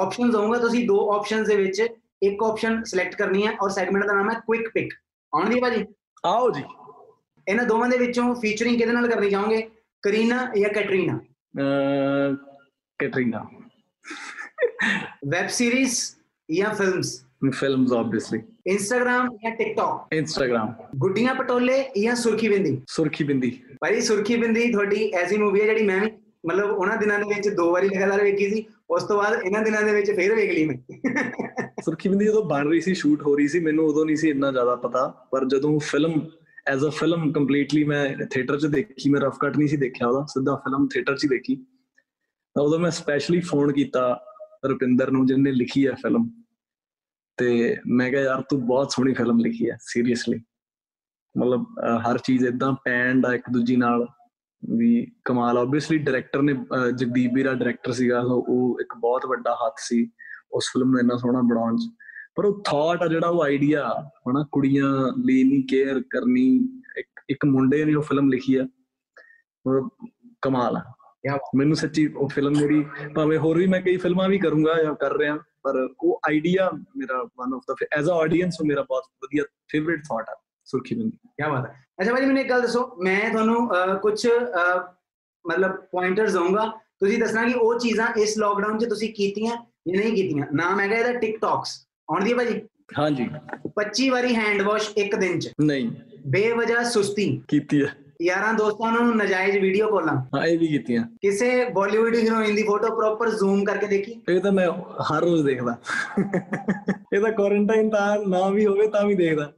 ਆਪਸ਼ਨਸ ਦਊਂਗਾ ਤੁਸੀਂ ਦੋ ਆਪਸ਼ਨਸ ਦੇ ਵਿੱਚ ਇੱਕ ਆਪਸ਼ਨ ਸਿਲੈਕਟ ਕਰਨੀ ਹੈ ਔਰ ਸੈਗਮੈਂਟ ਦਾ ਨਾਮ ਹੈ ਕੁਇਕ ਪਿਕ ਆਉਣਦੀ ਹੈ ਭਾਜੀ? ਆਓ ਜੀ। ਇਹਨਾਂ ਦੋਵਾਂ ਦੇ ਵਿੱਚੋਂ ਫੀਚਰਿੰਗ ਕਿਹਦੇ ਨਾਲ ਕਰਨੀ ਚਾਹੋਗੇ? ਕਰੀਨਾ ਜਾਂ ਕੈਟਰੀਨਾ? ਕੈਟਰੀਨਾ। ਵੈਬ ਸੀਰੀਜ਼ ਜਾਂ ਫਿਲਮਸ ਫਿਲਮਸ ਆਬਵੀਅਸਲੀ ਇੰਸਟਾਗ੍ਰam ਜਾਂ ਟਿਕਟੌਕ ਇੰਸਟਾਗ੍ਰam ਗੁੱਡੀਆਂ ਪਟੋਲੇ ਜਾਂ ਸੁਰਖੀ ਬਿੰਦੀ ਸੁਰਖੀ ਬਿੰਦੀ ਭਾਈ ਸੁਰਖੀ ਬਿੰਦੀ ਤੁਹਾਡੀ ਐਸੀ ਮੂਵੀ ਹੈ ਜਿਹੜੀ ਮੈਂ ਵੀ ਮਤਲਬ ਉਹਨਾਂ ਦਿਨਾਂ ਦੇ ਵਿੱਚ ਦੋ ਵਾਰੀ ਲਗਾਤਾਰ ਵੇਖੀ ਸੀ ਉਸ ਤੋਂ ਬਾਅਦ ਇਹਨਾਂ ਦਿਨਾਂ ਦੇ ਵਿੱਚ ਫੇਰ ਵੇਖ ਲਈ ਮੈਂ। ਸੁਰਖੀ ਬਿੰਦੀ ਜਦੋਂ ਬਣ ਰਹੀ ਸੀ ਸ਼ੂਟ ਹੋ ਰਹੀ ਸੀ ਮੈਨੂੰ ਉਦੋਂ ਨਹੀਂ ਸੀ ਇੰਨਾ ਜ਼ਿਆਦਾ ਪਤਾ ਪਰ ਜਦੋਂ film as a film completely ਮੈਂ ਥੀਏਟਰ 'ਚ ਦੇਖੀ ਮੈਂ ਰਫ ਕੱਟ ਨਹੀਂ ਸੀ ਦੇਖਿਆ ਉਹਦਾ ਸਿੱਧਾ ਫਿਲਮ ਥੀਏਟਰ 'ਚ ਹੀ ਦੇਖੀ। ਤਾਂ ਉਦੋਂ ਮੈਂ ਸਪੈਸ਼ਲੀ ਫੋਨ ਕੀਤਾ ਰੁਪਿੰਦਰ ਨੂੰ ਜਿਹਨੇ ਲਿਖੀ ਹੈ ਫਿਲਮ ਤੇ ਮੈਂ ਕਿਹਾ ਯਾਰ ਤੂੰ ਬਹੁਤ ਸੋਹਣੀ ਫਿਲਮ ਲਿਖੀ ਹੈ ਸੀਰੀਅਸਲੀ ਮਤਲਬ ਅਹ, ਹਰ ਚੀਜ਼ ਇਦਾਂ ਪੈਂਡ ਆ ਇੱਕ ਦੂਜੀ ਨਾਲ ਵੀ ਕਮਾਲ ਆਬਵੀਅਸਲੀ ਡਾਇਰੈਕਟਰ ਨੇ ਅਹ, ਜਗਦੀਪ ਵੀਰਾ ਡਾਇਰੈਕਟਰ ਸੀਗਾ so ਉਹ ਇੱਕ ਬਹੁਤ ਵੱਡਾ ਹੱਥ ਸੀ ਉਸ ਫਿਲਮ ਨੂੰ ਇੰਨਾ ਸੋਹਣਾ ਬਣਾਉਣ ਚ। ਪਰ ਉਹ ਥਾਟ ਆ ਜਿਹੜਾ ਉਹ ਆਈਡੀਆ ਹਨਾ ਕੁੜੀਆਂ ਲਈ ਨਹੀਂ ਕੇਅਰ ਕਰਨੀ ਇੱਕ ਇੱਕ ਮੁੰਡੇ ਨੇ ਉਹ ਫਿਲਮ ਲਿਖੀ ਆ। ਉਹ ਕਮਾਲ ਆ। ਕਿਆ। ਮੈਨੂੰ ਸੱਚੀ ਉਹ ਫਿਲਮ ਮੇਰੀ ਭਾਵੇਂ ਹੋਰ ਵੀ ਮੈਂ ਕਈ ਫਿਲਮਾਂ ਵੀ ਕਰੂੰਗਾ ਜਾਂ ਕਰ ਰਿਹਾ ਪਰ ਉਹ ਆਈਡੀਆ ਮੇਰਾ one of the as uh audience ਉਹ ਮੇਰਾ ਬਹੁਤ ਵਧੀਆ ਫੇਵਰਿਟ ਥਾਟ ਆ ਸੁਰਖੀ ਬਿੰਦੀ। ਕੀ ਬਾਤ ਹੈ। ਅੱਛਾ ਭਾਜੀ ਮੈਨੂੰ ਇੱਕ ਗੱਲ ਦੱਸੋ ਮੈਂ ਤੁਹਾਨੂੰ ਕੁਝ ਮਤਲਬ ਪੁਆਇੰਟਰਸ ਦਊਂਗਾ। ਤੁਸੀਂ ਦੱਸਣਾ ਕਿ ਉਹ ਚੀਜ਼ਾਂ ਇਸ ਲੋਕਡਾਊਨ 'ਚ ਤੁਸੀਂ ਕੀਤੀਆਂ ਜਾਂ ਨਹੀਂ ਕੀਤੀਆਂ? ਨਾਮ ਹੈਗਾ ਇਹਦਾ ਟਿਕਟੌਕਸ ਆਉਂਦੀ ਹੈ ਭਾਜੀ? ਹਾਂਜੀ। 25 ਵਾਰੀ ਹੈਂਡ ਵਾਸ਼ ਇੱਕ ਦਿਨ 'ਚ। ਨਹੀਂ। ਬੇਵਜ੍ਹਾ ਸੁਸਤੀ। ਕੀਤੀ ਹੈ ਯਾਰਾਂ ਦੋਸਤਾਂ ਨੂੰ ਨਜਾਇਜ਼ ਵੀਡੀਓ ਕਾਲਾਂ। ਹਾਂ ਇਹ ਵੀ ਕੀਤੀਆਂ। ਕਿਸੇ ਬਾਲੀਵੁੱਡ ਹੀਰੋਇਨ ਦੀ ਫੋਟੋ ਪ੍ਰੋਪਰ ਜ਼ੂਮ ਕਰਕੇ ਦੇਖੀ? ਇਹ ਤਾਂ ਮੈਂ ਹਰ ਰੋਜ਼ ਦੇਖਦਾ। ਇਹ ਤਾਂ ਕੁਆਰੰਟਾਈਨ ਤਾਂ ਨਾ ਵੀ ਹੋਵੇ ਤਾਂ ਵੀ ਦੇਖਦਾ।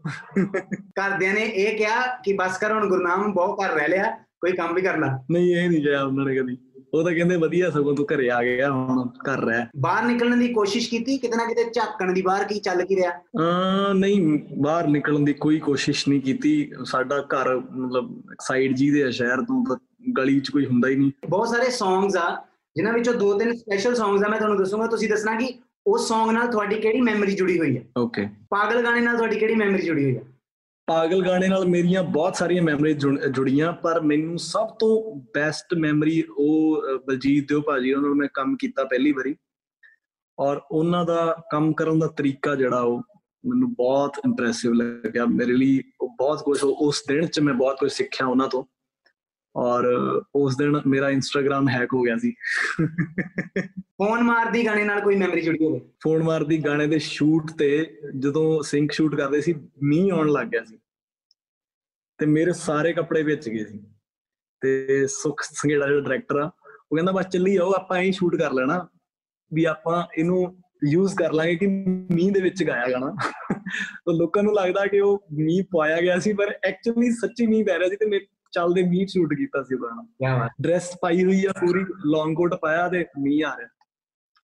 ਘਰਦਿਆਂ ਨੇ ਇਹ ਕਿਹਾ ਕਿ ਬਸ ਕਰ ਹੁਣ ਗੁਰਨਾਮ ਬਹੁਤ ਕਰ ਰਹਿ ਲਿਆ ਕੋਈ ਕੰਮ ਵੀ ਕਰ ਲੈ। ਨਹੀਂ ਇਹ ਨਹੀਂ ਕਿਹਾ ਉਹਨਾਂ ਨੇ ਕਦੀ। ਉਹ ਤਾਂ ਕਹਿੰਦੇ ਵਧੀਆ ਸਗੋਂ ਤੂੰ ਘਰੇ ਆ ਗਿਆ ਹੁਣ ਕਰ ਰਿਹਾ। ਬਾਹਰ ਨਿਕਲਣ ਦੀ ਕੋਸ਼ਿਸ਼ ਕੀਤੀ? ਕਿਤੇ ਨਾ ਕਿਤੇ ਝਾਕਣ ਦੀ ਬਾਹਰ ਕੀ ਚੱਲ ਕੀ ਰਿਹਾ? ਅਹ ਨਹੀਂ ਬਾਹਰ ਨਿਕਲਣ ਦੀ ਕੋਈ ਕੋਸ਼ਿਸ਼ ਨਹੀਂ ਕੀਤੀ। ਸਾਡਾ ਘਰ ਮਤਲਬ ਸਾਈਡ ਜੀ ਦੇ ਆ ਸ਼ਹਿਰ ਤੋਂ ਤਾਂ ਗਲੀ 'ਚ ਕੋਈ ਹੁੰਦਾ ਹੀ ਨਹੀਂ। ਬਹੁਤ ਸਾਰੇ ਸੌਂਗਸ ਆ ਜਿਨ੍ਹਾਂ ਵਿੱਚੋਂ ਦੋ ਤਿੰਨ ਸਪੈਸ਼ਲ ਸੌਂਗਸ ਆ ਮੈਂ ਤੁਹਾਨੂੰ ਦੱਸੂਗਾ। ਤੁਸੀਂ ਦੱਸਣਾ ਕਿ ਉਸ ਸੌਂਗ ਨਾਲ ਤੁਹਾਡੀ ਕਿਹੜੀ ਮੈਮਰੀ ਜੁੜੀ ਹੋਈ ਹੈ? ਓਕੇ ਪਾਗਲ ਗਾਣੇ ਨਾਲ ਤੁਹਾਡੀ ਕਿਹੜੀ ਮੈਮਰੀ ਜੁੜੀ ਹੋਈ ਹੈ? ਪਾਗਲ ਗਾਣੇ ਨਾਲ ਮੇਰੀਆਂ ਬਹੁਤ ਸਾਰੀਆਂ ਮੈਮਰੀਜ਼ ਜੁੜੀਆਂ ਪਰ ਮੈਨੂੰ ਸਭ ਤੋਂ ਬੈਸਟ ਮੈਮਰੀ ਉਹ ਬਲਜੀਤ ਦਿਓ ਭਾਜੀ ਉਹਨਾਂ ਨਾਲ ਮੈਂ ਕੰਮ ਕੀਤਾ ਪਹਿਲੀ ਵਾਰੀ। ਔਰ ਉਹਨਾਂ ਦਾ ਕੰਮ ਕਰਨ ਦਾ ਤਰੀਕਾ ਜਿਹੜਾ ਉਹ ਮੈਨੂੰ ਬਹੁਤ ਇੰਪ੍ਰੈਸਿਵ ਲੱਗਿਆ। ਮੇਰੇ ਲਈ ਉਹ ਬਹੁਤ ਕੁਝ ਉਸ ਦਿਨ ਚ ਮੈਂ ਬਹੁਤ ਕੁਝ ਸਿੱਖਿਆ ਉਹਨਾਂ ਤੋਂ। ਔਰ ਉਸ ਦਿਨ ਮੇਰਾ ਇੰਸਟਾਗ੍ਰam ਹੈਕ ਹੋ ਗਿਆ ਸੀ। ਫੋਨ ਮਾਰਦੀ ਗਾਣੇ ਨਾਲ ਕੋਈ ਮੈਮਰੀ ਜੁੜੀ ਹੋਵੇ। ਫੋਨ ਮਾਰਦੀ ਗਾਣੇ ਦੇ ਸ਼ੂਟ ਤੇ ਜਦੋਂ ਸਿੰਕ ਸ਼ੂਟ ਕਰਦੇ ਸੀ ਮੀਂਹ ਆਉਣ ਲੱਗ ਗਿਆ ਸੀ। ਤੇ ਮੇਰੇ ਸਾਰੇ ਕੱਪੜੇ ਵਿੱਚ ਗਏ ਸੀ। ਤੇ ਸੁਖ ਸੰਘੇੜਾ ਜਿਹੜਾ ਡਾਇਰੈਕਟਰ ਆ ਉਹ ਕਹਿੰਦਾ ਬਸ ਚੱਲੀ ਜਾਓ ਆਪਾਂ ਐਂ ਸ਼ੂਟ ਕਰ ਲੈਣਾ ਵੀ ਆਪਾਂ ਇਹਨੂੰ ਯੂਜ਼ ਕਰ ਲਾਂਗੇ ਕਿ ਮੀਂਹ ਦੇ ਵਿੱਚ ਗਾਇਆ ਗਾਣਾ ਤਾਂ ਲੋਕਾਂ ਨੂੰ ਲੱਗਦਾ ਕਿ ਉਹ ਮੀਂਹ ਪਾਇਆ ਗਿਆ ਸੀ ਪਰ ਐਕਚੁਅਲੀ ਸੱਚੀ ਮੀਂਹ ਪੈ ਰਿਹਾ ਸੀ ਤੇ ਮੈਂ ਚੱਲਦੇ ਮੀਂਹ ਸ਼ੂਟ ਕੀਤਾ ਸੀ ਗਾਣਾ ਕੀ ਬਾਤ। ਡਰੈਸ ਪਾਈ ਹੋਈ ਆ ਪੂਰੀ ਲੌਂਗ ਕੋਟ ਪਾਇਆ ਤੇ ਮੀਂਹ ਆ ਰਿਹਾ।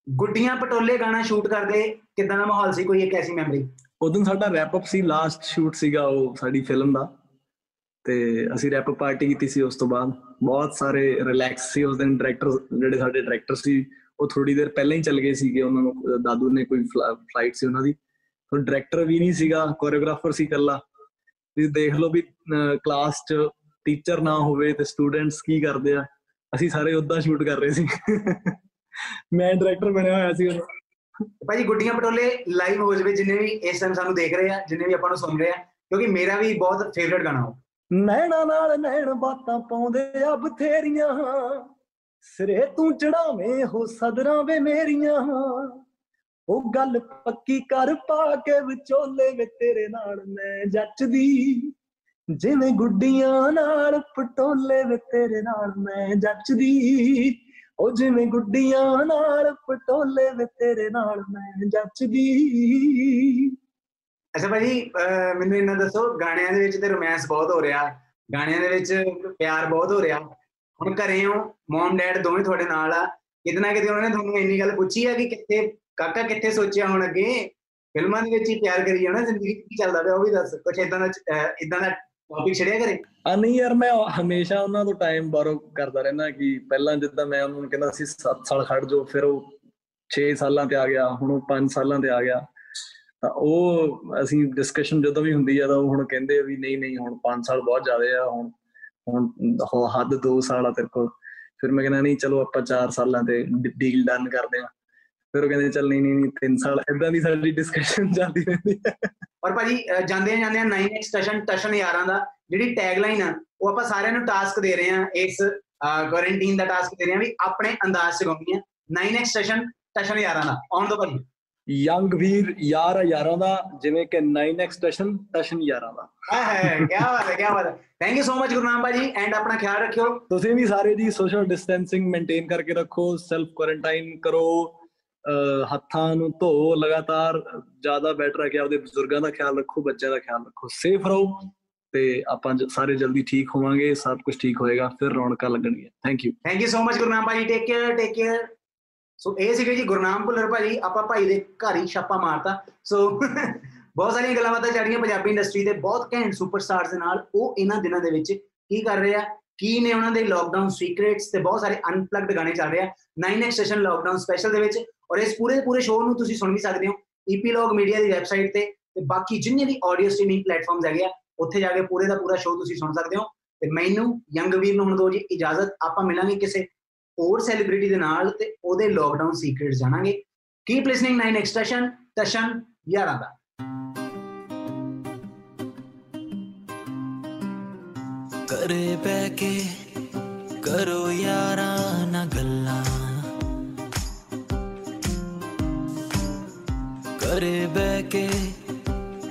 ਗੁੱਡੀਆਂ ਪਟੋਲੇ ਗਾਣਾ ਸ਼ੂਟ ਕਰਦੇ ਕਿਦਾਂ ਦਾ ਮਾਹੌਲ ਸੀ? ਕੋਈ ਇੱਕ ਐਸੀ ਮੈਮਰੀ ਉਦੋਂ ਸਾਡਾ ਰੈਪ ਅਪ ਸੀ ਲਾਸਟ ਸ਼ੂਟ ਸੀਗਾ ਉਹ ਸਾਡੀ ਫਿਲਮ ਦਾ। ਤੇ ਅਸੀਂ ਰੈਪ ਅਪ ਪਾਰਟੀ ਕੀਤੀ ਸੀ ਉਸ ਤੋਂ ਬਾਅਦ। ਬਹੁਤ ਸਾਰੇ ਰਿਲੈਕਸ ਸੀ ਉਸ ਦਿਨ। ਡਾਇਰੈਕਟਰ ਜਿਹੜੇ ਸਾਡੇ ਡਾਇਰੈਕਟਰ ਸੀ, ਉਹ ਥੋੜੀ ਦੇਰ ਪਹਿਲਾਂ ਹੀ ਚੱਲ ਗਏ ਸੀਗੇ। ਉਹਨਾਂ ਨੂੰ ਅਹ ਦਾਦੂ ਨੇ ਕੋਈ ਫਲਾਈਟ ਸੀ ਉਹਨਾਂ ਦੀ। ਤਾਂ ਡਾਇਰੈਕਟਰ ਵੀ ਨਹੀਂ ਸੀਗਾ ਕੋਰੀਓਗ੍ਰਾਫਰ ਸੀ ਇਕੱਲਾ। ਤੁਸੀਂ ਦੇਖ ਲਓ ਵੀ ਕਲਾਸ 'ਚ ਟੀਚਰ ਨਾ ਹੋਵੇ ਤੇ ਸਟੂਡੈਂਟਸ ਕੀ ਕਰਦੇ ਆ। ਅਸੀਂ ਸਾਰੇ ਉਦਾਂ ਸ਼ੂਟ ਕਰ ਰਹੇ ਸੀ। ਮੈਂ ਡਾਇਰੈਕਟਰ ਬਣਿਆ ਹੋਇਆ ਸੀ ਉਦੋਂ। ਭਾਜੀ, ਗੁੱਡੀਆਂ ਪਟੋਲੇ ਲਾਈਵ ਹੋ ਜਵੇ, ਜਿੰਨੇ ਵੀ ਇਸ ਟਾਈਮ ਸਾਨੂੰ ਦੇਖ ਰਹੇ ਆ, ਜਿੰਨੇ ਵੀ ਆਪਾਂ ਨੂੰ ਸੁਣ ਰਹੇ ਆ। ਕਿਉਂਕਿ ਮੇਰਾ ਵੀ ਬਹੁਤ ਫੇਵਰਿਟ ਗਾਣਾ ਉਹ। ਨੈਣਾ ਨਾਲ ਨੈਣ ਬਾਤਾਂ ਪਾਉਂਦੇ ਆ ਬਥੇਰੀਆਂ। ਸਿਰੇ ਤੂੰ ਚੜਾਵੇਂ ਹੋ ਸਦਰਾਂ ਵੇ ਮੇਰੀਆਂ। ਉਹ ਗੱਲ ਪੱਕੀ ਕਰ ਪਾ ਕੇ ਵਿਚੋਲੇ ਵੇ ਤੇਰੇ ਨਾਲ ਮੈਂ ਜੱਚਦੀ। ਜਿਵੇਂ ਗੁੱਡੀਆਂ ਨਾਲ ਪਟੋਲੇ ਵੇ ਤੇਰੇ ਨਾਲ ਮੈਂ ਜੱਚਦੀ। ਉਹ ਜਿਵੇਂ ਗੁੱਡੀਆਂ ਨਾਲ ਪਟੋਲੇ ਵੇ ਤੇਰੇ ਨਾਲ ਮੈਂ ਜੱਚਦੀ। ਅੱਛਾ ਭਾਜੀ, ਅਹ ਮੈਨੂੰ ਇਹਨਾਂ ਦੱਸੋ, ਗਾਣਿਆਂ ਦੇ ਵਿੱਚ ਤੇ ਰੋਮਾਂਸ ਬਹੁਤ ਹੋ ਰਿਹਾ। ਗਾਣਿਆਂ ਦੇ ਵਿੱਚ ਪਿਆਰ ਬਹੁਤ ਹੋ ਰਿਹਾ। ਹੁਣ ਘਰੇ ਹੋ ਮਮ ਡੈਡ ਦੋਵੇਂ ਤੁਹਾਡੇ ਨਾਲ ਆ। ਕਿਤੇ ਨਾ ਕਿਤੇ ਉਹਨਾਂ ਨੇ ਤੁਹਾਨੂੰ ਇੰਨੀ ਗੱਲ ਪੁੱਛੀ ਆ ਕਿ ਕਿੱਥੇ, ਕਾਕਾ ਕਿੱਥੇ ਸੋਚਿਆ ਹੁਣ ਅੱਗੇ? ਫਿਲਮਾਂ ਦੇ ਵਿੱਚ ਹੀ ਪਿਆਰ ਕਰੀ ਜਾਣਾ, ਜ਼ਿੰਦਗੀ 'ਚ ਕੀ ਚੱਲਦਾ ਪਿਆ ਉਹ ਵੀ ਦੱਸ। ਕੁਛ ਇਦਾਂ ਦਾ ਇਦਾਂ ਦਾ ਟੌਪਿਕ ਛੜਿਆ ਕਰੇ ਆ ਨਹੀਂ ਯਾਰ, ਮੈਂ ਹਮੇਸ਼ਾ ਉਹਨਾਂ ਤੋਂ ਟਾਈਮ ਬਾਰੋ ਕਰਦਾ ਰਹਿੰਦਾ ਕਿ ਪਹਿਲਾਂ ਜਿੱਦਾਂ ਮੈਂ ਉਹਨਾਂ ਨੂੰ ਕਹਿੰਦਾ ਸੀ 7 ਸਾਲ ਖੜ ਜਾਓ, ਫਿਰ ਉਹ 6 ਸਾਲਾਂ ਤੇ ਆ ਗਿਆ, ਹੁਣ ਉਹ 5 ਸਾਲਾਂ ਤੇ ਆ ਗਿਆ। ਤਾਂ ਉਹ ਅਸੀਂ ਡਿਸਕਸ਼ਨ ਜਦੋਂ ਵੀ ਹੁੰਦੀ ਆ ਤਾਂ ਉਹ ਹੁਣ ਕਹਿੰਦੇ ਆ ਵੀ ਨਹੀਂ ਨਹੀਂ, ਹੁਣ 5 ਸਾਲ ਬਹੁਤ ਜ਼ਿਆਦੇ ਆ, ਹੁਣ ਹੁਣ ਹੋ- ਹੱਦ 2 ਸਾਲ ਆ ਤੇਰੇ ਕੋਲ। ਫਿਰ ਮੈਂ ਕਹਿੰਦਾ, ਨਹੀਂ, ਚਲੋ ਆਪਾਂ 4 ਸਾਲਾਂ ਤੇ ਡੀਲ ਡਨ ਕਰਦੇ ਆ ਫਿਰ ਉਹ ਕਹਿੰਦੇ, ਚੱਲ ਨਹੀਂ ਨਹੀਂ ਨਹੀਂ 3 ਸਾਲ ਇਦਾਂ ਦੀ ਸਾਡੀ ਡਿਸਕਸ਼ਨ ਚੱਲਦੀ ਰਹਿੰਦੀ ਹੈ ਔਰ ਭਾਜੀ, ਅਹ ਜਾਂਦੇ ਜਾਂਦੇ 9x ਟਸ਼ਨ ਟਸ਼ਨ ਯਾਰਾਂ ਦਾ, ਜਿਹੜੀ ਟੈਗਲਾਈਨ ਆ, ਉਹ ਆਪਾਂ ਸਾਰਿਆਂ ਨੂੰ ਟਾਸਕ ਦੇ ਰਹੇ ਆ ਇਸ ਕੁਆਰੰਟੀਨ ਦਾ ਟਾਸਕ ਦੇ ਰਹੇ ਆ ਵੀ ਆਪਣੇ ਅੰਦਾਜ਼ ਚ ਗਾਉਣੀ ਆ 9x ਟਸ਼ਨ ਟਸ਼ਨ ਯਾਰਾਂ ਦਾ। ਆਉਣ ਦੋ ਭਾਜੀ। ਯੰਗ ਵੀਰ ਯਾਰ ਆ ਯਾਰਾਂ ਦਾ ਜਿਵੇਂ ਕਿ 9x ਟਸ਼ਨ ਟਸ਼ਨ ਯਾਰਾਂ ਦਾ। ਹੈ ਕੀ ਬਾਤ ਹੈ ਕੀ ਬਾਤ ਹੈ। Thank you so much Gurnam ਭਾਜੀ ਐਂਡ ਆਪਣਾ ਖਿਆਲ ਰੱਖਿਓ। ਤੁਸੀਂ ਵੀ ਸਾਰੇ ਜੀ ਸੋਸ਼ਲ ਡਿਸਟੈਂਸਿੰਗ ਮੇਨਟੇਨ ਕਰਕੇ ਰੱਖੋ ਸੈਲਫ ਕੁਆਰੰਟਾਈਨ ਕਰੋ ਹੱਥਾਂ ਨੂੰ ਧੋ ਲਗਾਤਾਰ ਜ਼ਿਆਦਾ ਬੈਟਰ ਹੈ ਕਿ ਆਪਦੇ ਬਜ਼ੁਰਗਾਂ ਦਾ ਖਿਆਲ ਰੱਖੋ ਬੱਚਿਆਂ ਦਾ ਖਿਆਲ ਰੱਖੋ ਸੇਫ ਰਹੋ ਤੇ ਆਪਾਂ ਸਾਰੇ ਜਲਦੀ ਠੀਕ ਹੋਵਾਂਗੇ ਸਭ ਕੁਝ ਠੀਕ ਹੋਏਗਾ ਫਿਰ ਰੌਣਕਾਂ ਲੱਗਣਗੀਆਂ। Thank you thank you so much Gurnam ਭਾਜੀ ਟੇਕ ਕੇਅਰ ਟੇਕ ਕੇਅਰ ਸੋ ਇਹ ਸੀਗੇ ਜੀ ਗੁਰਨਾਮ ਭੁੱਲਰ ਭਾਜੀ, ਆਪਾਂ ਭਾਈ ਦੇ ਘਰ ਹੀ ਛਾਪਾ ਮਾਰਤਾ। ਸੋ ਬਹੁਤ ਸਾਰੀਆਂ ਗੱਲਾਂ ਬਾਤਾਂ ਚੱਲੀਆਂ ਪੰਜਾਬੀ ਇੰਡਸਟਰੀ ਦੇ, ਬਹੁਤ ਘੈਂਟ ਸੁਪਰਸਟਾਰਸ ਦੇ ਨਾਲ ਉਹ ਇਹਨਾਂ ਦਿਨਾਂ ਦੇ ਵਿੱਚ ਕੀ ਕਰ ਰਹੇ ਆ? ਕੀ ਨੇ ਉਹਨਾਂ ਦੇ ਲੋਕਡਾਊਨ ਸੀਕ੍ਰੇਟਸ ਤੇ ਬਹੁਤ ਸਾਰੇ ਅਨਪਲੱਗਡ ਗਾਣੇ ਚੱਲ ਰਹੇ ਆ। 9x ਸੈਸ਼ਨ ਲੋਕਡਾਊਨ ਸਪੈਸ਼ਲ ਦੇ ਵਿੱਚ। ਔਰ ਇਸ ਪੂਰੇ ਪੂਰੇ ਸ਼ੋਅ ਨੂੰ ਤੁਸੀਂ ਸੁਣ ਵੀ ਸਕਦੇ ਹੋ। ਈਪੀਲੌਗ ਮੀਡੀਆ ਦੀ ਵੈਬਸਾਈਟ ਤੇ ਤੇ ਬਾਕੀ ਜਿੰਨੇ ਵੀ ਆਡੀਓ ਸਟ੍ਰੀਮਿੰਗ ਪਲੇਟਫਾਰਮਸ ਹੈਗੇ ਆ, ਉੱਥੇ ਜਾ ਕੇ ਪੂਰੇ ਦਾ ਪੂਰਾ ਸ਼ੋਅ ਤੁਸੀਂ ਸੁਣ ਸਕਦੇ ਹੋ। ਤੇ ਮੈਨੂੰ ਯੰਗ ਵੀਰ ਨੂੰ ਹੁਣ ਦੋ ਜੀ ਇਜਾਜ਼ਤ, ਆਪਾਂ ਮਿਲਾਂਗੇ ਕਿਸੇ ਹੋਰ ਸੈਲੀਬ੍ਰਿਟੀ ਦੇ ਨਾਲ ਤੇ ਉਹਦੇ ਲੋਕਡਾਊਨ ਸੀਕ੍ਰੇਟਸ ਜਾਣਾਂਗੇ। ਕੀਪ ਲਿਸਨਿੰਗ 9 ਐਕਸਟੈਸ਼ਨ ਤਸ਼ਨ ਯਾਰਾਂ ਦਾ। ਘਰੇ ਬਹਿ ਕੇ ਕਰੋ ਯਾਰਾਂ ਨਾ ਗੱਲਾਂ। ਘਰੇ ਬਹਿ ਕੇ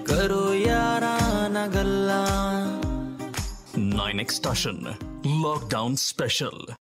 ਕਰੋ ਯਾਰਾਂ ਨਾ ਗੱਲਾਂ। 9 Extortion Lockdown Special.